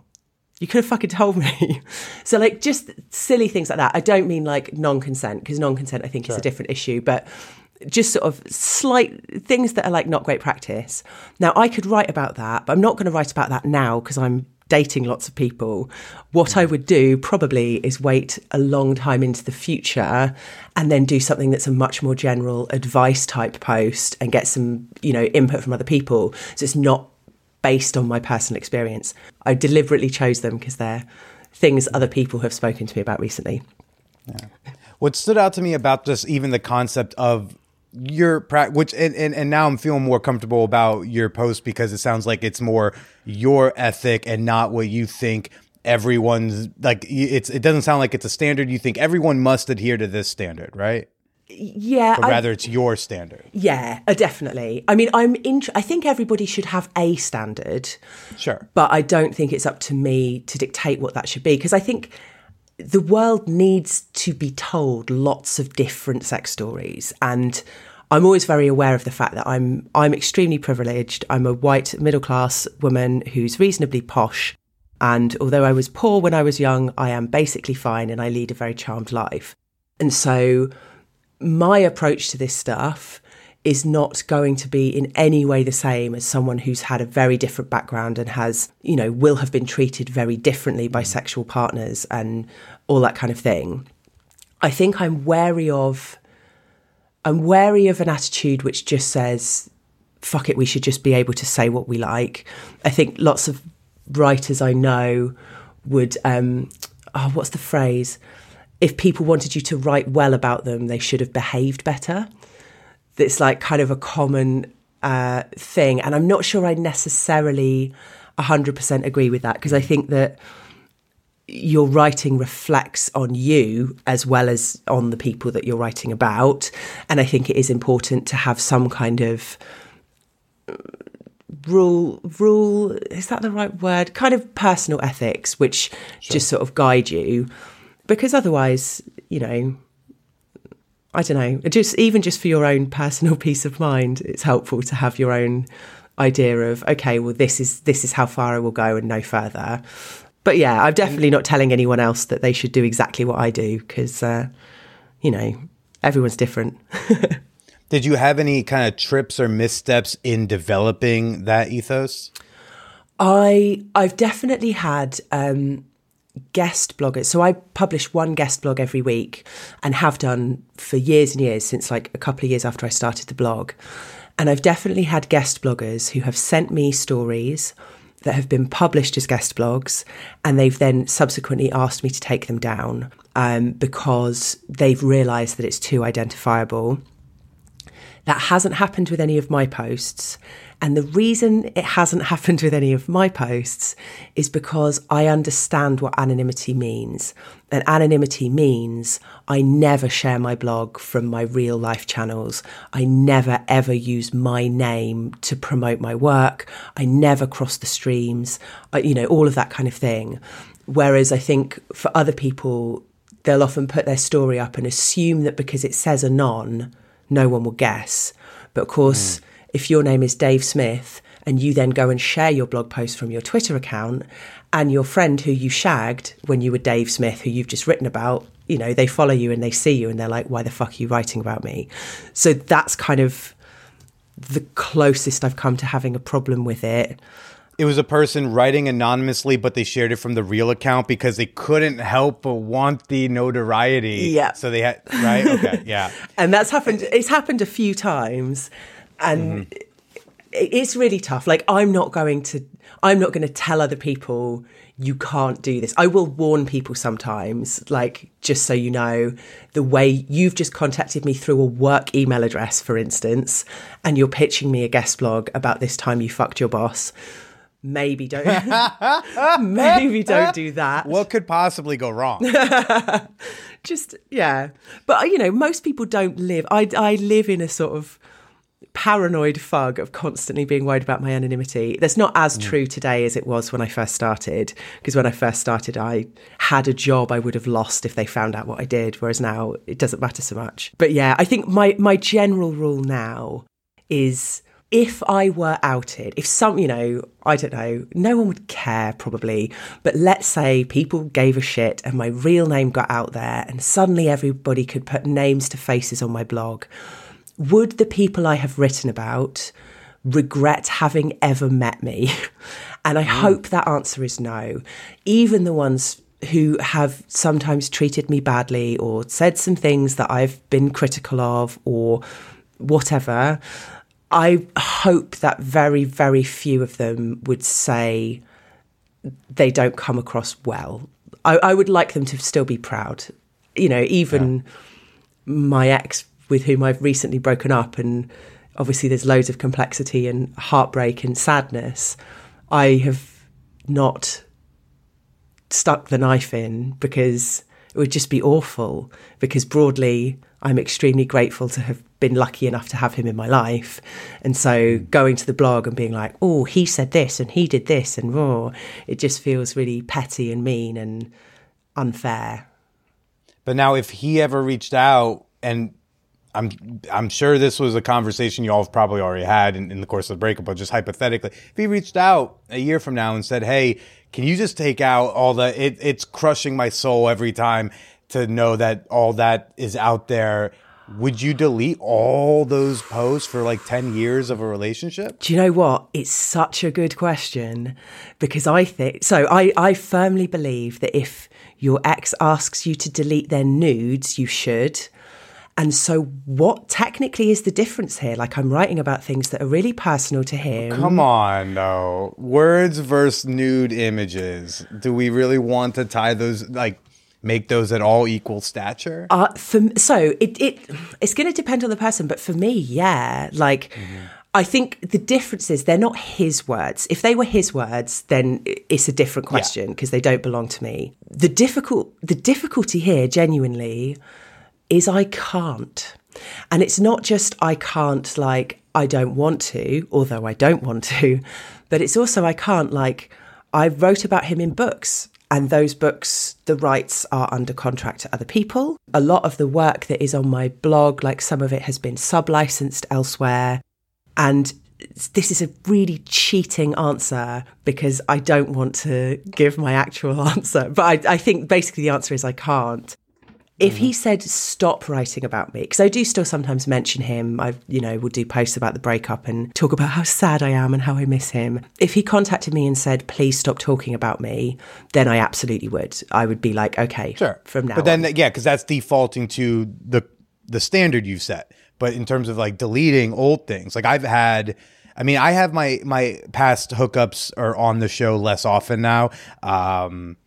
you could have fucking told me. so, like, just silly things like that. I don't mean like non consent, because non consent, I think, sure. is a different issue, but just sort of slight things that are like not great practice. Now, I could write about that, but I'm not going to write about that now because I'm dating lots of people. What I would do probably is wait a long time into the future and then do something that's a much more general advice type post and get some, you know, input from other people. So it's not based on my personal experience. I deliberately chose them because they're things other people have spoken to me about recently. Yeah. What stood out to me about just even the concept of your practice, which and, and and now I'm feeling more comfortable about your post because it sounds like it's more your ethic and not what you think everyone's like it's it doesn't sound like it's a standard you think everyone must adhere to this standard right yeah or rather I, it's your standard. Yeah uh, definitely. I mean i'm in i think everybody should have a standard. Sure. But i don't think it's up to me to dictate what that should be because i think the world needs to be told lots of different sex stories. And I'm always very aware of the fact that I'm I'm extremely privileged. I'm a white middle class woman who's reasonably posh. And although I was poor when I was young, I am basically fine and I lead a very charmed life. And so my approach to this stuff is not going to be in any way the same as someone who's had a very different background and has, you know, will have been treated very differently by sexual partners and all that kind of thing. I think I'm wary of I'm wary of an attitude which just says fuck it we should just be able to say what we like. I think lots of writers I know would um oh what's the phrase if people wanted you to write well about them, they should have behaved better. It's like kind of a common uh, thing. And I'm not sure I necessarily 100% agree with that because I think that your writing reflects on you as well as on the people that you're writing about. And I think it is important to have some kind of uh, rule rule is that the right word kind of personal ethics which sure. just sort of guide you because otherwise, you know, I don't know, just even just for your own personal peace of mind, it's helpful to have your own idea of okay, well, this is this is how far I will go and no further. But yeah, I'm definitely not telling anyone else that they should do exactly what I do because, uh, you know, everyone's different. Did you have any kind of trips or missteps in developing that ethos? I I've definitely had um, guest bloggers. So I publish one guest blog every week and have done for years and years since like a couple of years after I started the blog. And I've definitely had guest bloggers who have sent me stories that have been published as guest blogs, and they've then subsequently asked me to take them down um, because they've realised that it's too identifiable. That hasn't happened with any of my posts. And the reason it hasn't happened with any of my posts is because I understand what anonymity means. And anonymity means I never share my blog from my real life channels. I never ever use my name to promote my work. I never cross the streams, you know, all of that kind of thing. Whereas I think for other people, they'll often put their story up and assume that because it says anon, no one will guess. But of course, mm if your name is Dave Smith and you then go and share your blog post from your Twitter account and your friend who you shagged when you were Dave Smith, who you've just written about, you know, they follow you and they see you and they're like, why the fuck are you writing about me? So that's kind of the closest I've come to having a problem with it. It was a person writing anonymously, but they shared it from the real account because they couldn't help but want the notoriety. Yeah. So they had, right? Okay. Yeah. and that's happened, it's happened a few times and mm-hmm. it's really tough. Like I'm not going to I'm not going to tell other people you can't do this. I will warn people sometimes, like just so you know, the way you've just contacted me through a work email address, for instance, and you're pitching me a guest blog about this time you fucked your boss. Maybe don't maybe don't do that. What could possibly go wrong? just yeah. But you know, most people don't live I I live in a sort of paranoid fug of constantly being worried about my anonymity. That's not as mm. true today as it was when I first started. Because when I first started, I had a job I would have lost if they found out what I did, whereas now it doesn't matter so much. But yeah, I think my, my general rule now is if I were outed, if some, you know, I don't know, no one would care probably, but let's say people gave a shit and my real name got out there and suddenly everybody could put names to faces on my blog would the people I have written about regret having ever met me? and I mm. hope that answer is no. Even the ones who have sometimes treated me badly or said some things that I've been critical of or whatever, I hope that very, very few of them would say they don't come across well. I, I would like them to still be proud. You know, even yeah. my ex with whom I've recently broken up, and obviously there's loads of complexity and heartbreak and sadness. I have not stuck the knife in because it would just be awful. Because broadly, I'm extremely grateful to have been lucky enough to have him in my life. And so going to the blog and being like, oh, he said this and he did this and raw, it just feels really petty and mean and unfair. But now, if he ever reached out, and I'm I'm sure this was a conversation you all have probably already had in, in the course of the breakup, but just hypothetically, if he reached out a year from now and said, "Hey, can you just take out all the it, it's crushing my soul every time to know that all that is out there." Would you delete all those posts for like 10 years of a relationship? Do you know what? It's such a good question because I think so. I, I firmly believe that if your ex asks you to delete their nudes, you should. And so, what technically is the difference here? Like, I'm writing about things that are really personal to him. Come on, though. Words versus nude images. Do we really want to tie those, like, make those at all equal stature? Uh, for, so it, it it's going to depend on the person, but for me, yeah, like I think the difference is they're not his words. If they were his words, then it's a different question because they don't belong to me. The difficult the difficulty here, genuinely, is I can't, and it's not just I can't like I don't want to, although I don't want to, but it's also I can't like I wrote about him in books. And those books, the rights are under contract to other people. A lot of the work that is on my blog, like some of it has been sub licensed elsewhere. And this is a really cheating answer because I don't want to give my actual answer. But I, I think basically the answer is I can't. If he said stop writing about me, because I do still sometimes mention him, I you know will do posts about the breakup and talk about how sad I am and how I miss him. If he contacted me and said please stop talking about me, then I absolutely would. I would be like okay, Sure. from now. On. But then, on. yeah, because that's defaulting to the the standard you've set. But in terms of like deleting old things, like I've had, I mean, I have my my past hookups are on the show less often now. Um,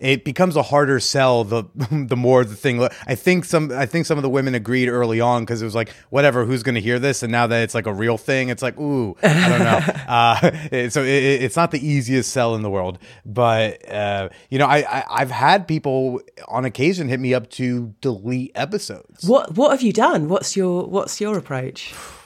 it becomes a harder sell the the more the thing. I think some I think some of the women agreed early on because it was like whatever who's going to hear this, and now that it's like a real thing, it's like ooh I don't know. uh, so it, it's not the easiest sell in the world, but uh, you know I, I I've had people on occasion hit me up to delete episodes. what what have you done? What's your what's your approach?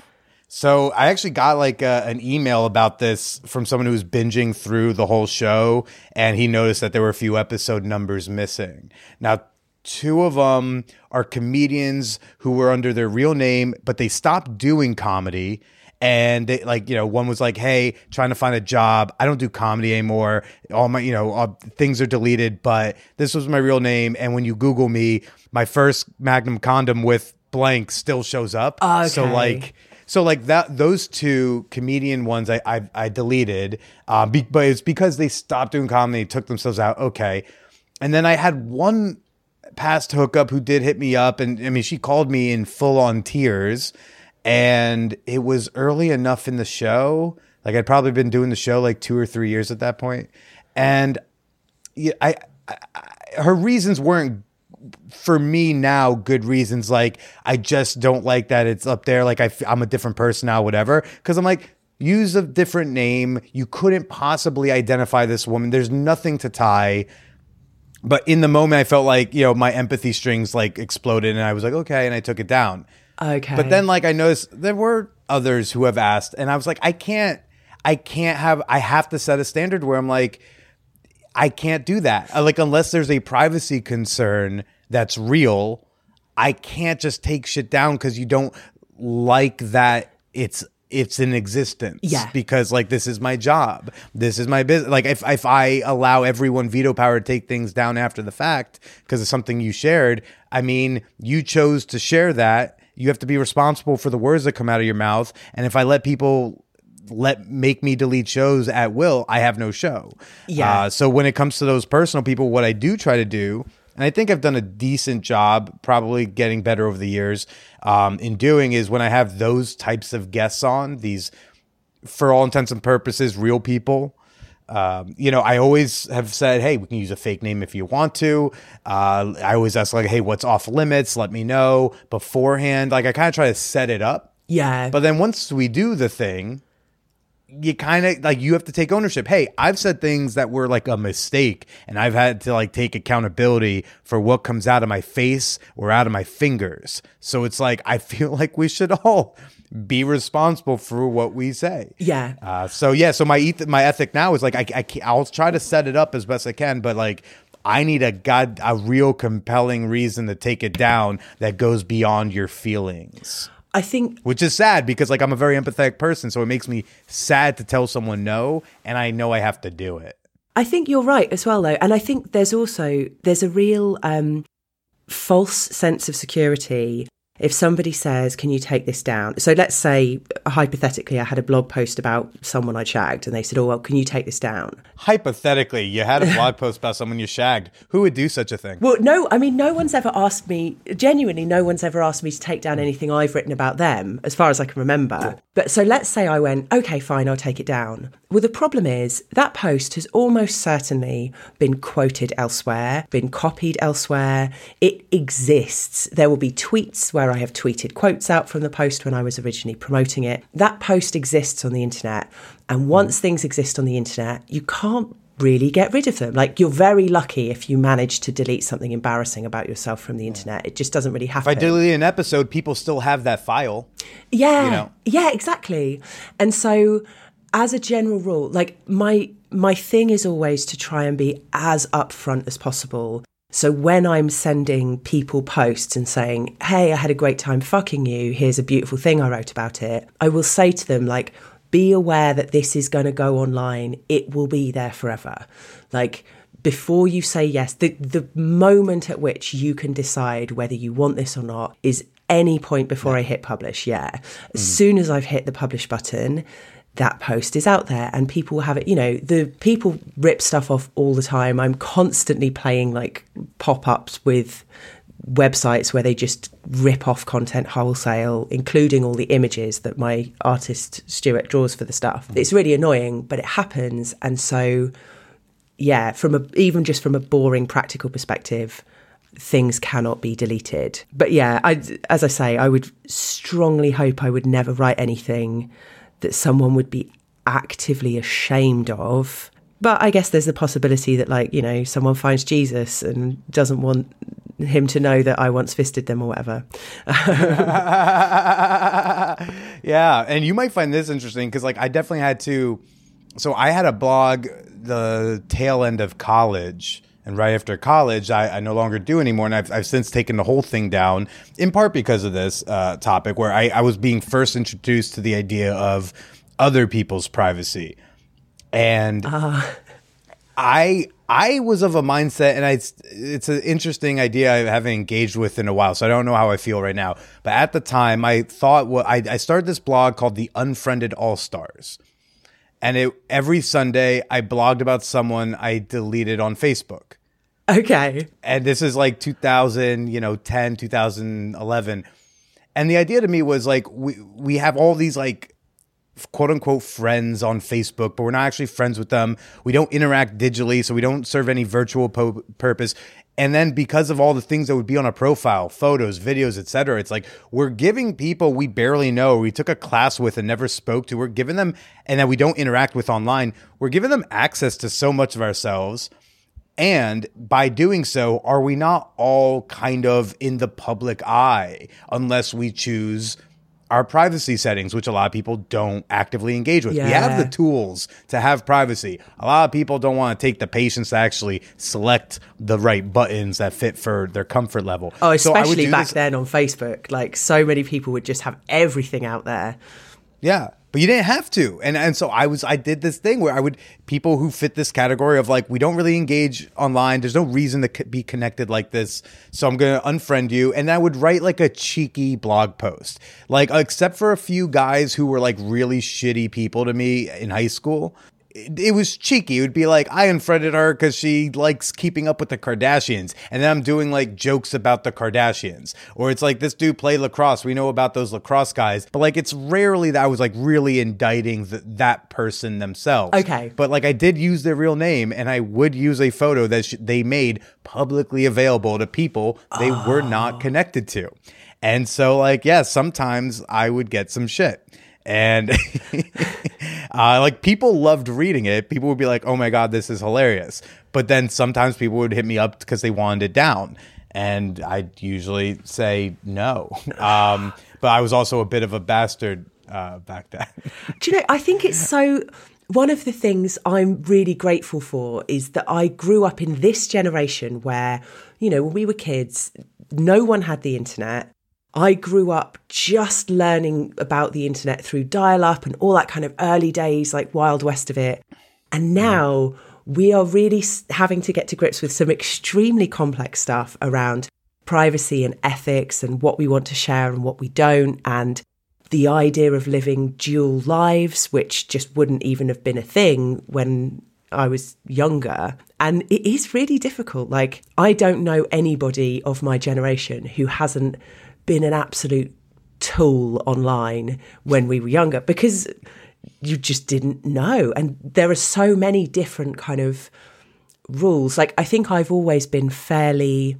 So I actually got like a, an email about this from someone who was binging through the whole show, and he noticed that there were a few episode numbers missing. Now, two of them are comedians who were under their real name, but they stopped doing comedy. And they like, you know, one was like, "Hey, trying to find a job. I don't do comedy anymore. All my, you know, all, things are deleted. But this was my real name. And when you Google me, my first Magnum condom with blank still shows up. Ah, so like, so like that, those two comedian ones I I, I deleted, um, be, but it's because they stopped doing comedy, took themselves out. Okay, and then I had one past hookup who did hit me up, and I mean she called me in full on tears, and it was early enough in the show. Like I'd probably been doing the show like two or three years at that point, and yeah, I, I her reasons weren't for me now good reasons like i just don't like that it's up there like I f- i'm a different person now whatever. Because i'm like use a different name. You couldn't possibly identify this woman. There's nothing to tie. But in the moment i felt like you know my empathy strings like exploded and i was like okay and i took it down. Okay, but then like I noticed there were others who have asked and I was like I can't I can't have I have to set a standard where I'm like I can't do that. Uh, Like unless there's a privacy concern that's real, I can't just take shit down cuz you don't like that it's it's in existence. Yeah. Because like this is my job. This is my business. Like if if I allow everyone veto power to take things down after the fact because of something you shared, I mean, you chose to share that. You have to be responsible for the words that come out of your mouth. And if I let people let make me delete shows at will, I have no show. Yeah. Uh, so when it comes to those personal people, what I do try to do, and I think I've done a decent job, probably getting better over the years, um, in doing is when I have those types of guests on these, for all intents and purposes, real people. Um, you know, I always have said, hey, we can use a fake name if you want to. Uh, I always ask, like, hey, what's off limits? Let me know beforehand. Like, I kind of try to set it up. yeah, But then once we do the thing, you kind of like you have to take ownership. Hey, I've said things that were like a mistake, and I've had to like take accountability for what comes out of my face or out of my fingers. So it's like I feel like we should all be responsible for what we say. yeah. Uh, so yeah, so my eth- my ethic now is like I, I I'll try to set it up as best I can, but like I need a god a real compelling reason to take it down that goes beyond your feelings. I think Which is sad because like I'm a very empathetic person, so it makes me sad to tell someone no, and I know I have to do it. I think you're right as well, though, and I think there's also there's a real um, false sense of security if somebody says, "Can you take this down?" So let's say hypothetically, I had a blog post about someone I shagged, and they said, "Oh well, can you take this down?" Hypothetically, you had a blog post about someone you shagged. Who would do such a thing? Well, no, I mean, no one's ever asked me. Genuinely, no one's ever asked me to take down anything I've written about them, as far as I can remember. But so let's say I went, "Okay, fine, I'll take it down." Well, the problem is that post has almost certainly been quoted elsewhere, been copied elsewhere. It exists. There will be tweets where I have tweeted quotes out from the post when I was originally promoting it. That post exists on the internet. And once things exist on the internet, you can't really get rid of them. Like you're very lucky if you manage to delete something embarrassing about yourself from the internet. It just doesn't really happen. If I delete an episode, people still have that file. Yeah. you know? Yeah, exactly. And so as a general rule, like my my thing is always to try and be as upfront as possible. So when I'm sending people posts and saying, "Hey, I had a great time fucking you. Here's a beautiful thing I wrote about it." I will say to them like, "Be aware that this is going to go online. It will be there forever." Like before you say yes, the the moment at which you can decide whether you want this or not is any point before I hit publish. Yeah. As mm-hmm. soon as I've hit the publish button, that post is out there and people have it. You know, the people rip stuff off all the time. I'm constantly playing like pop ups with websites where they just rip off content wholesale, including all the images that my artist Stuart draws for the stuff. Mm. It's really annoying, but it happens. And so, yeah, from a, even just from a boring practical perspective, things cannot be deleted. But yeah, I, as I say, I would strongly hope I would never write anything that someone would be actively ashamed of. But I guess there's the possibility that, like, you know, someone finds Jesus and doesn't want him to know that I once fisted them or whatever. yeah, and you might find this interesting because, like, I definitely had to. So I had a blog the tail end of college, and right after college, I, I no longer do anymore, and I've, I've since taken the whole thing down in part because of this uh, topic, where I, I was being first introduced to the idea of other people's privacy, and I I was of a mindset, and I, it's an interesting idea I haven't engaged with in a while, so I don't know how I feel right now. But at the time, I thought what I, I started this blog called the Unfriended All Stars, and it every Sunday I blogged about someone I deleted on Facebook, okay. and this is like 2000, you know, 10, 2011, and the idea to me was like we we have all these like quote unquote friends on Facebook, but we're not actually friends with them. We don't interact digitally, so we don't serve any virtual po- purpose. And then because of all the things that would be on a profile, photos, videos, etc., it's like we're giving people we barely know, we took a class with and never spoke to, we're giving them and that we don't interact with online, we're giving them access to so much of ourselves. And by doing so, are we not all kind of in the public eye unless we choose our privacy settings, which a lot of people don't actively engage with? We have the tools to have privacy. A lot of people don't want to take the patience to actually select the right buttons that fit for their comfort level. Oh, So especially do back this- then on Facebook. Like, so many people would just have everything out there. Yeah. But you didn't have to. And and so I was I did this thing where I would people who fit this category of like we don't really engage online. There's no reason to be connected like this. So I'm going to unfriend you and I would write like a cheeky blog post. Like except for a few guys who were like really shitty people to me in high school. It, it was cheeky. It would be like I unfriended her because she likes keeping up with the Kardashians, and then I'm doing like jokes about the Kardashians, or it's like this dude played lacrosse. We know about those lacrosse guys, but like it's rarely that I was like really indicting th- that person themselves. Okay. but like I did use their real name, and I would use a photo that sh- they made publicly available to people they were not oh. connected to, and so like yeah, sometimes I would get some shit. And uh, like people loved reading it. People would be like, "Oh my god, this is hilarious!" But then sometimes people would hit me up because they wanted it down, and I'd usually say no. Um, but I was also a bit of a bastard uh, back then. Do you know, I think it's so. One of the things I'm really grateful for is that I grew up in this generation where, you know, when we were kids, no one had the internet. I grew up just learning about the internet through dial up and all that kind of early days, like Wild West of it. And mm. now we are really having to get to grips with some extremely complex stuff around privacy and ethics and what we want to share and what we don't. And the idea of living dual lives, which just wouldn't even have been a thing when I was younger. And it is really difficult. Like, I don't know anybody of my generation who hasn't been an absolute tool online when we were younger because you just didn't know. And there are so many different kind of rules. Like, I think I've always been fairly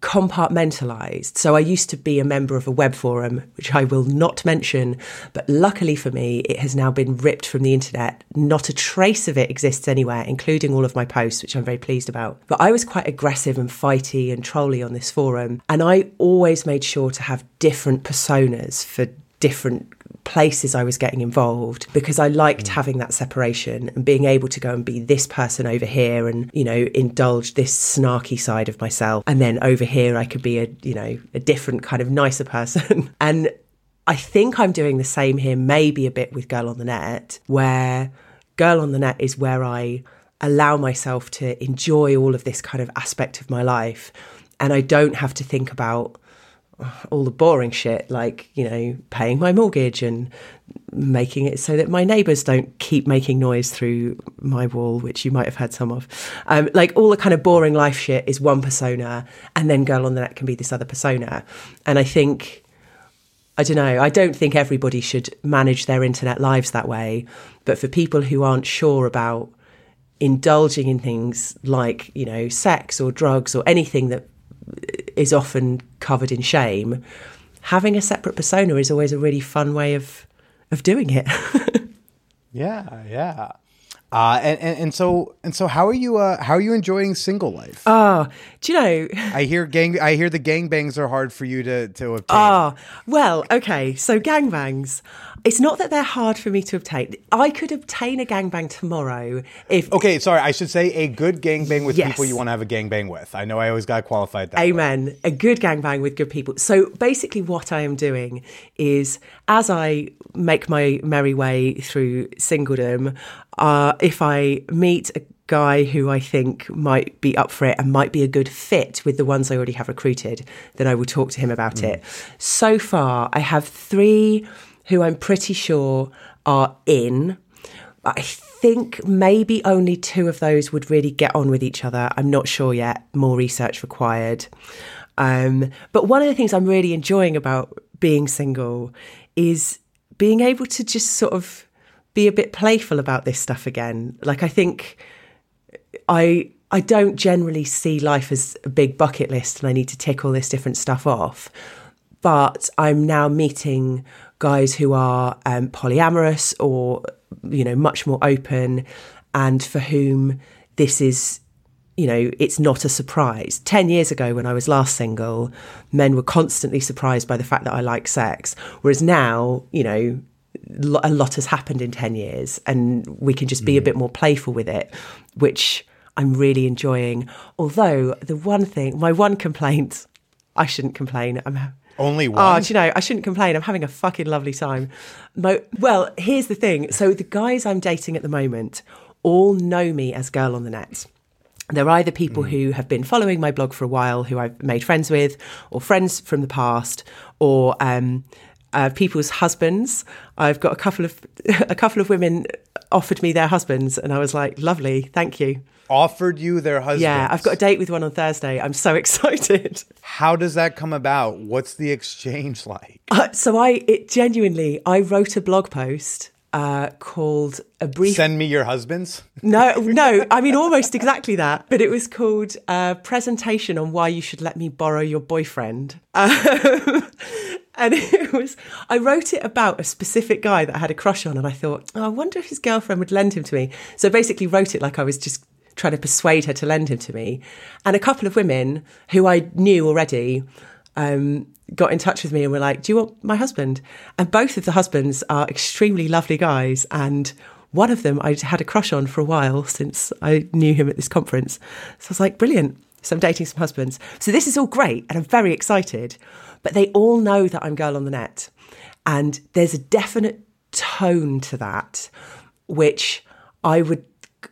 compartmentalized. So I used to be a member of a web forum, which I will not mention, but luckily for me, it has now been ripped from the internet. Not a trace of it exists anywhere, including all of my posts, which I'm very pleased about. But I was quite aggressive and fighty and trolly on this forum, and I always made sure to have different personas for different places I was getting involved because I liked mm. having that separation and being able to go and be this person over here and, you know, indulge this snarky side of myself. And then over here, I could be a, you know, a different kind of nicer person. and I think I'm doing the same here, maybe a bit with Girl on the Net, where Girl on the Net is where I allow myself to enjoy all of this kind of aspect of my life. And I don't have to think about all the boring shit like you know paying my mortgage and making it so that my neighbors don't keep making noise through my wall which you might have had some of um, like all the kind of boring life shit is one persona and then girl on the net can be this other persona and i think I don't know. I don't think everybody should manage their internet lives that way. But for people who aren't sure about indulging in things like, you know, sex or drugs or anything that is often covered in shame, having a separate persona is always a really fun way of of doing it. Yeah, yeah. Uh, and, and and so and so, how are you? Uh, how are you enjoying single life? oh, do you know? I hear gang. I hear the gangbangs are hard for you to to obtain. Ah, well, okay. So gangbangs. It's not that they're hard for me to obtain. I could obtain a gangbang tomorrow if okay, sorry. I should say a good gangbang with Yes. people you want to have a gangbang with. I know I always got qualified that. way. Amen. A good gangbang with good people. So basically, what I am doing is as I make my merry way through singledom, uh, if I meet a guy who I think might be up for it and might be a good fit with the ones I already have recruited, then I will talk to him about it. So far, I have three who I'm pretty sure are in. I think maybe only two of those would really get on with each other. I'm not sure yet. More research required. Um, but one of the things I'm really enjoying about being single is being able to just sort of be a bit playful about this stuff again. Like I think I I don't generally see life as a big bucket list and I need to tick all this different stuff off. But I'm now meeting guys who are um, polyamorous or you know much more open, and for whom this is you know it's not a surprise. Ten years ago, when I was last single, men were constantly surprised by the fact that I like sex, whereas now you know a lot has happened in 10 years and we can just be a bit more playful with it, which I'm really enjoying. Although, the one thing, my one complaint, I shouldn't complain. I'm. Only Oh, one. do you know, I shouldn't complain. I'm having a fucking lovely time. Mo- well, here's the thing. So, the guys I'm dating at the moment all know me as Girl on the Net. They're either people who have been following my blog for a while, who I've made friends with, or friends from the past, or um, uh, people's husbands. I've got a couple of a couple of women offered me their husbands, and I was like, "Lovely, thank you." Offered you their husband. Yeah, I've got a date with one on Thursday. I'm so excited. How does that come about? What's the exchange like? Uh, so I it genuinely I wrote a blog post uh, called a brief Send me your husbands. No, no, I mean almost exactly that. But it was called a "Presentation on Why You Should Let Me Borrow Your Boyfriend," um, and it was. I wrote it about a specific guy that I had a crush on, and I thought, oh, I wonder if his girlfriend would lend him to me. So basically, wrote it like I was just trying to persuade her to lend him to me, and a couple of women who I knew already. Um, got in touch with me and were like, "Do you want my husband?" And both of the husbands are extremely lovely guys, and one of them I'd had a crush on for a while since I knew him at this conference. So I was like, "Brilliant!" So I'm dating some husbands. So this is all great, and I'm very excited. But they all know that I'm girl on the net, and there's a definite tone to that, which I would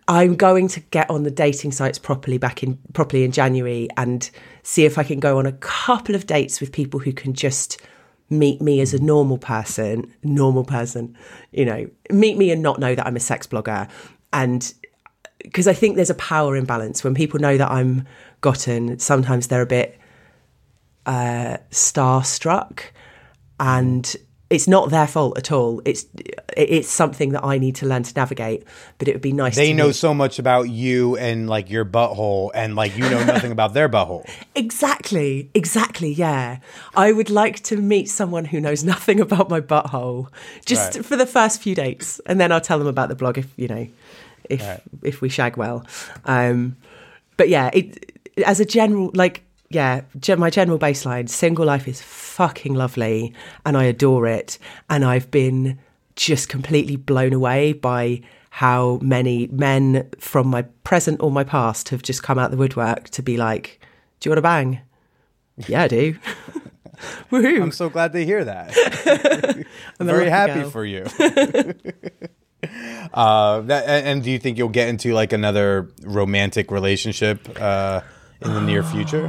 I'm going to get on the dating sites properly back in properly in January and see if I can go on a couple of dates with people who can just meet me as a normal person, normal person, you know, meet me and not know that I'm a sex blogger. And because I think there's a power imbalance when people know that I'm GOTN, sometimes they're a bit uh, starstruck and it's not their fault at all. It's it's something that I need to learn to navigate. But it would be nice. They know meet- so much about you and like your butthole, and like you know nothing about their butthole. exactly, exactly. Yeah, I would like to meet someone who knows nothing about my butthole, just Right. for the first few dates, and then I'll tell them about the blog if you know, if if we shag well. Um, but yeah, it as a general like yeah, my general baseline, single life is fucking lovely and I adore it. And I've been just completely blown away by how many men from my present or my past have just come out the woodwork to be like, Do you want to bang? Yeah, I do. Woohoo. I'm so glad to hear that. I'm Very happy girl. for you. uh, that, and, and do you think you'll get into like another romantic relationship uh, in the near future?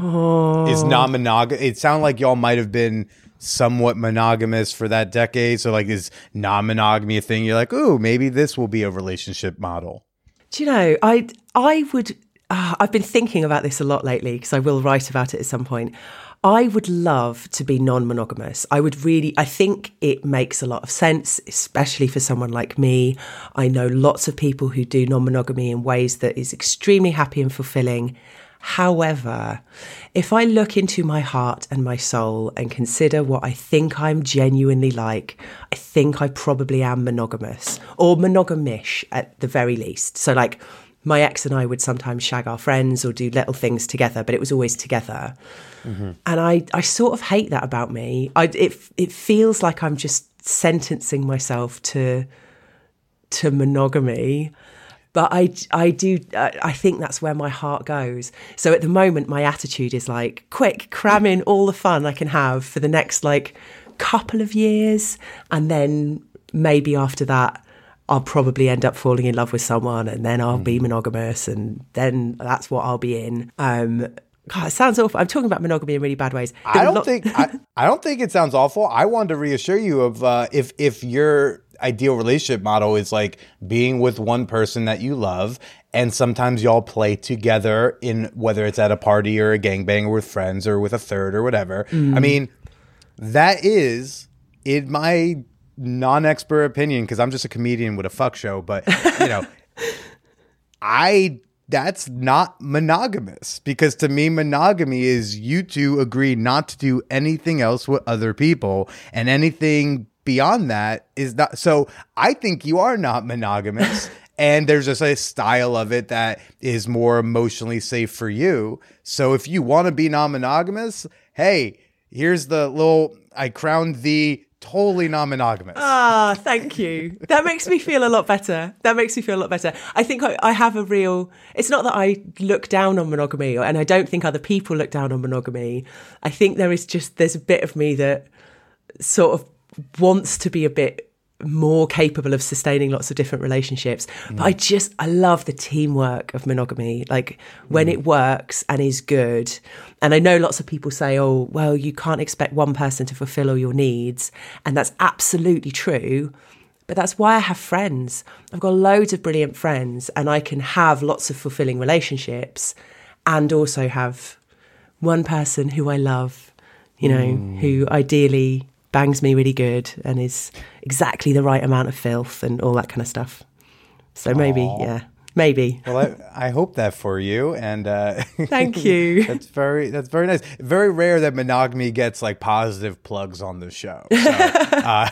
Is non monogamous? It sounded like y'all might have been somewhat monogamous for that decade. So like, is non monogamy a thing? You're like, ooh, maybe this will be a relationship model. Do you know, I I would. Uh, I've been thinking about this a lot lately because I will write about it at some point. I would love to be non-monogamous. I would really. I think it makes a lot of sense, especially for someone like me. I know lots of people who do non-monogamy in ways that is extremely happy and fulfilling. However, if I look into my heart and my soul and consider what I think I'm genuinely like, I think I probably am monogamous or monogamish at the very least. So, like, my ex and I would sometimes shag our friends or do little things together, but it was always together. Mm-hmm. And I, I sort of hate that about me. I, it, it feels like I'm just sentencing myself to to monogamy but I, I do I I think that's where my heart goes so at the moment my attitude is like quick cram in all the fun I can have for the next like couple of years and then maybe after that I'll probably end up falling in love with someone and then I'll be monogamous and then that's what I'll be in um God, it sounds awful. I'm talking about monogamy in really bad ways. There I don't lo- think I, I don't think it sounds awful. I wanted to reassure you of uh, if if your ideal relationship model is like being with one person that you love and sometimes y'all play together in whether it's at a party or a gangbang or with friends or with a third or whatever. I mm. mean, that is in my non-expert opinion because I'm just a comedian with a fuck show, but you know, I that's not monogamous because to me monogamy is you two agree not to do anything else with other people and anything beyond that is not so I think you are not monogamous and there's just a style of it that is more emotionally safe for you. So if you want to be non-monogamous, hey, here's the little I crowned the totally non-monogamous. Ah, thank you. That makes me feel a lot better. That makes me feel a lot better. I think I, I have a real. It's not that I look down on monogamy, and I don't think other people look down on monogamy. I think there is just there's a bit of me that sort of wants to be a bit more capable of sustaining lots of different relationships. But I mm. just I love the teamwork of monogamy. Like when mm. it works and is good. And I know lots of people say, "Oh, well, you can't expect one person to fulfill all your needs." And that's absolutely true. But that's why I have friends. I've got loads of brilliant friends and I can have lots of fulfilling relationships and also have one person who I love, you know, mm. who ideally bangs me really good and is exactly the right amount of filth and all that kind of stuff. So maybe, yeah, maybe. Well, I, I hope that for you, and uh, Thank you. that's very that's very nice. Very rare that monogamy gets like positive plugs on the show. So, uh,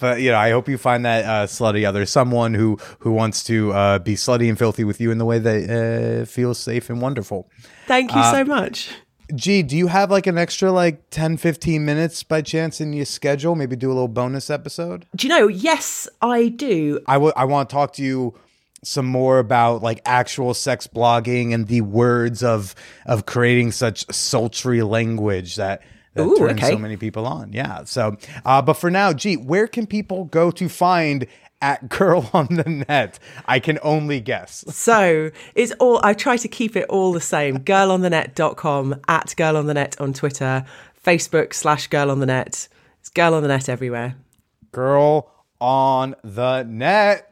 but you know, I hope you find that uh, slutty other someone who who wants to uh, be slutty and filthy with you in the way that uh, feels safe and wonderful. Thank you so much. G, do you have like an extra like 10, 15 minutes by chance in your schedule? Maybe do a little bonus episode? Do you know? Yes, I do. I w- I want to talk to you some more about like actual sex blogging and the words of of creating such sultry language that that Ooh, turns okay. so many people on. Yeah. So, uh, but for now, gee, where can people go to find at Girl on the Net? I can only guess. So it's all, I try to keep it all the same. girl on the Girlonthenet.com, at Girl on the Net on Twitter, Facebook slash Girl on the Net. It's Girl on the Net everywhere. Girl on the Net.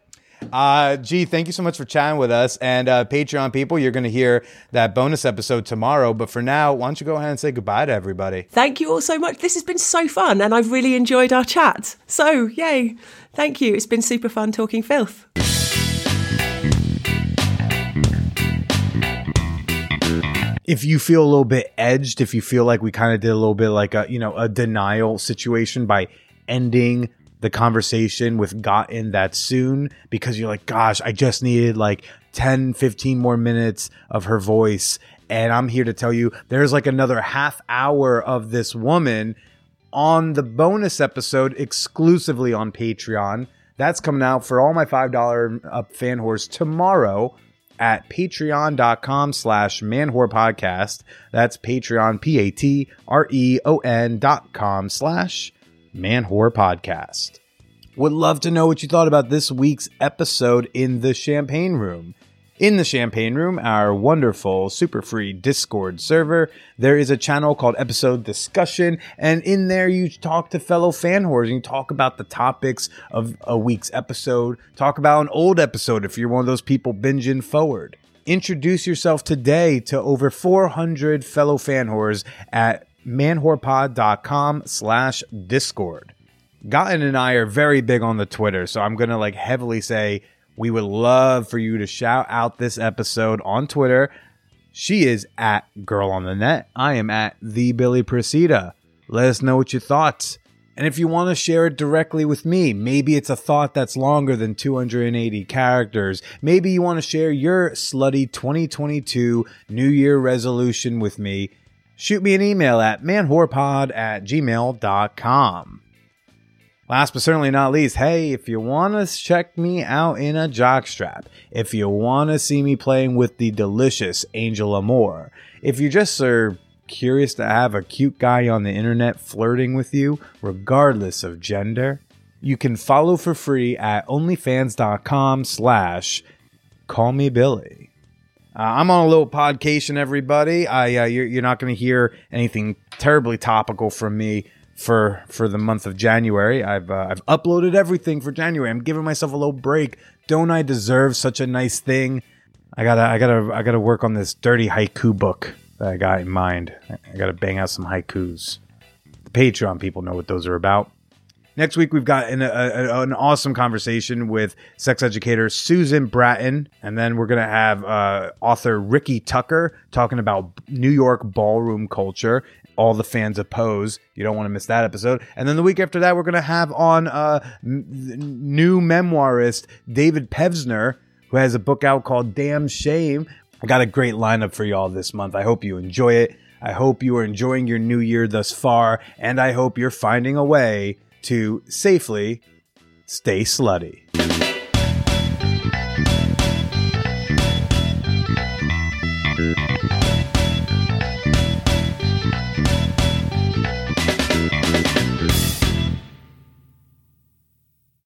Uh, G, thank you so much for chatting with us. And uh, Patreon people, you're going to hear that bonus episode tomorrow. But for now, why don't you go ahead and say goodbye to everybody? Thank you all so much. This has been so fun and I've really enjoyed our chat. So, yay. Thank you. It's been super fun talking filth. if you feel a little bit edged, if you feel like we kind of did a little bit like a, you know, a denial situation by ending the conversation with GOTN that soon because you're like, gosh, I just needed like 10, 15 more minutes of her voice. And I'm here to tell you there's like another half hour of this woman on the bonus episode exclusively on Patreon. That's coming out for all my $5 up fan whores tomorrow at patreon.com slash manwhore podcast. That's Patreon, P A T R E O N dot com slash manwhore podcast. Would love to know what you thought about this week's episode in the Champagne Room. In the Champagne Room, our wonderful, super free Discord server, there is a channel called Episode Discussion, and in there you talk to fellow fan whores and you talk about the topics of a week's episode, talk about an old episode if you're one of those people binging forward. Introduce yourself today to over 400 fellow fan whores at manwhorepod.com slash discord. GOTN and I are very big on the Twitter, so I'm gonna like heavily say we would love for you to shout out this episode on Twitter. She is at Girl on the Net. I am at the Billy Procida. Let us know what you thought. And if you want to share it directly with me, maybe it's a thought that's longer than 280 characters. Maybe you want to share your slutty 2022 New Year resolution with me. Shoot me an email at manwhorepod at gmail.com. Last but certainly not least, hey, if you want to check me out in a jockstrap, if you want to see me playing with the delicious Angel Amour, if you just are curious to have a cute guy on the internet flirting with you, regardless of gender, you can follow for free at onlyfans.com slash call me Billy. Uh, I'm on a little podcation, everybody. I uh, you're, you're not going to hear anything terribly topical from me for for the month of January. I've uh, I've uploaded everything for January. I'm giving myself a little break. Don't I deserve such a nice thing? I gotta I gotta I gotta work on this dirty haiku book that I got in mind. I gotta bang out some haikus. The Patreon people know what those are about. Next week, we've got an, a, an awesome conversation with sex educator Susan Bratton. And then we're going to have uh, author Ricky Tucker talking about New York ballroom culture. All the fans of Pose. You don't want to miss that episode. And then the week after that, we're going to have on uh, m- new memoirist David Pevsner, who has a book out called Damn Shame. I got a great lineup for y'all this month. I hope you enjoy it. I hope you are enjoying your new year thus far. And I hope you're finding a way to safely stay slutty.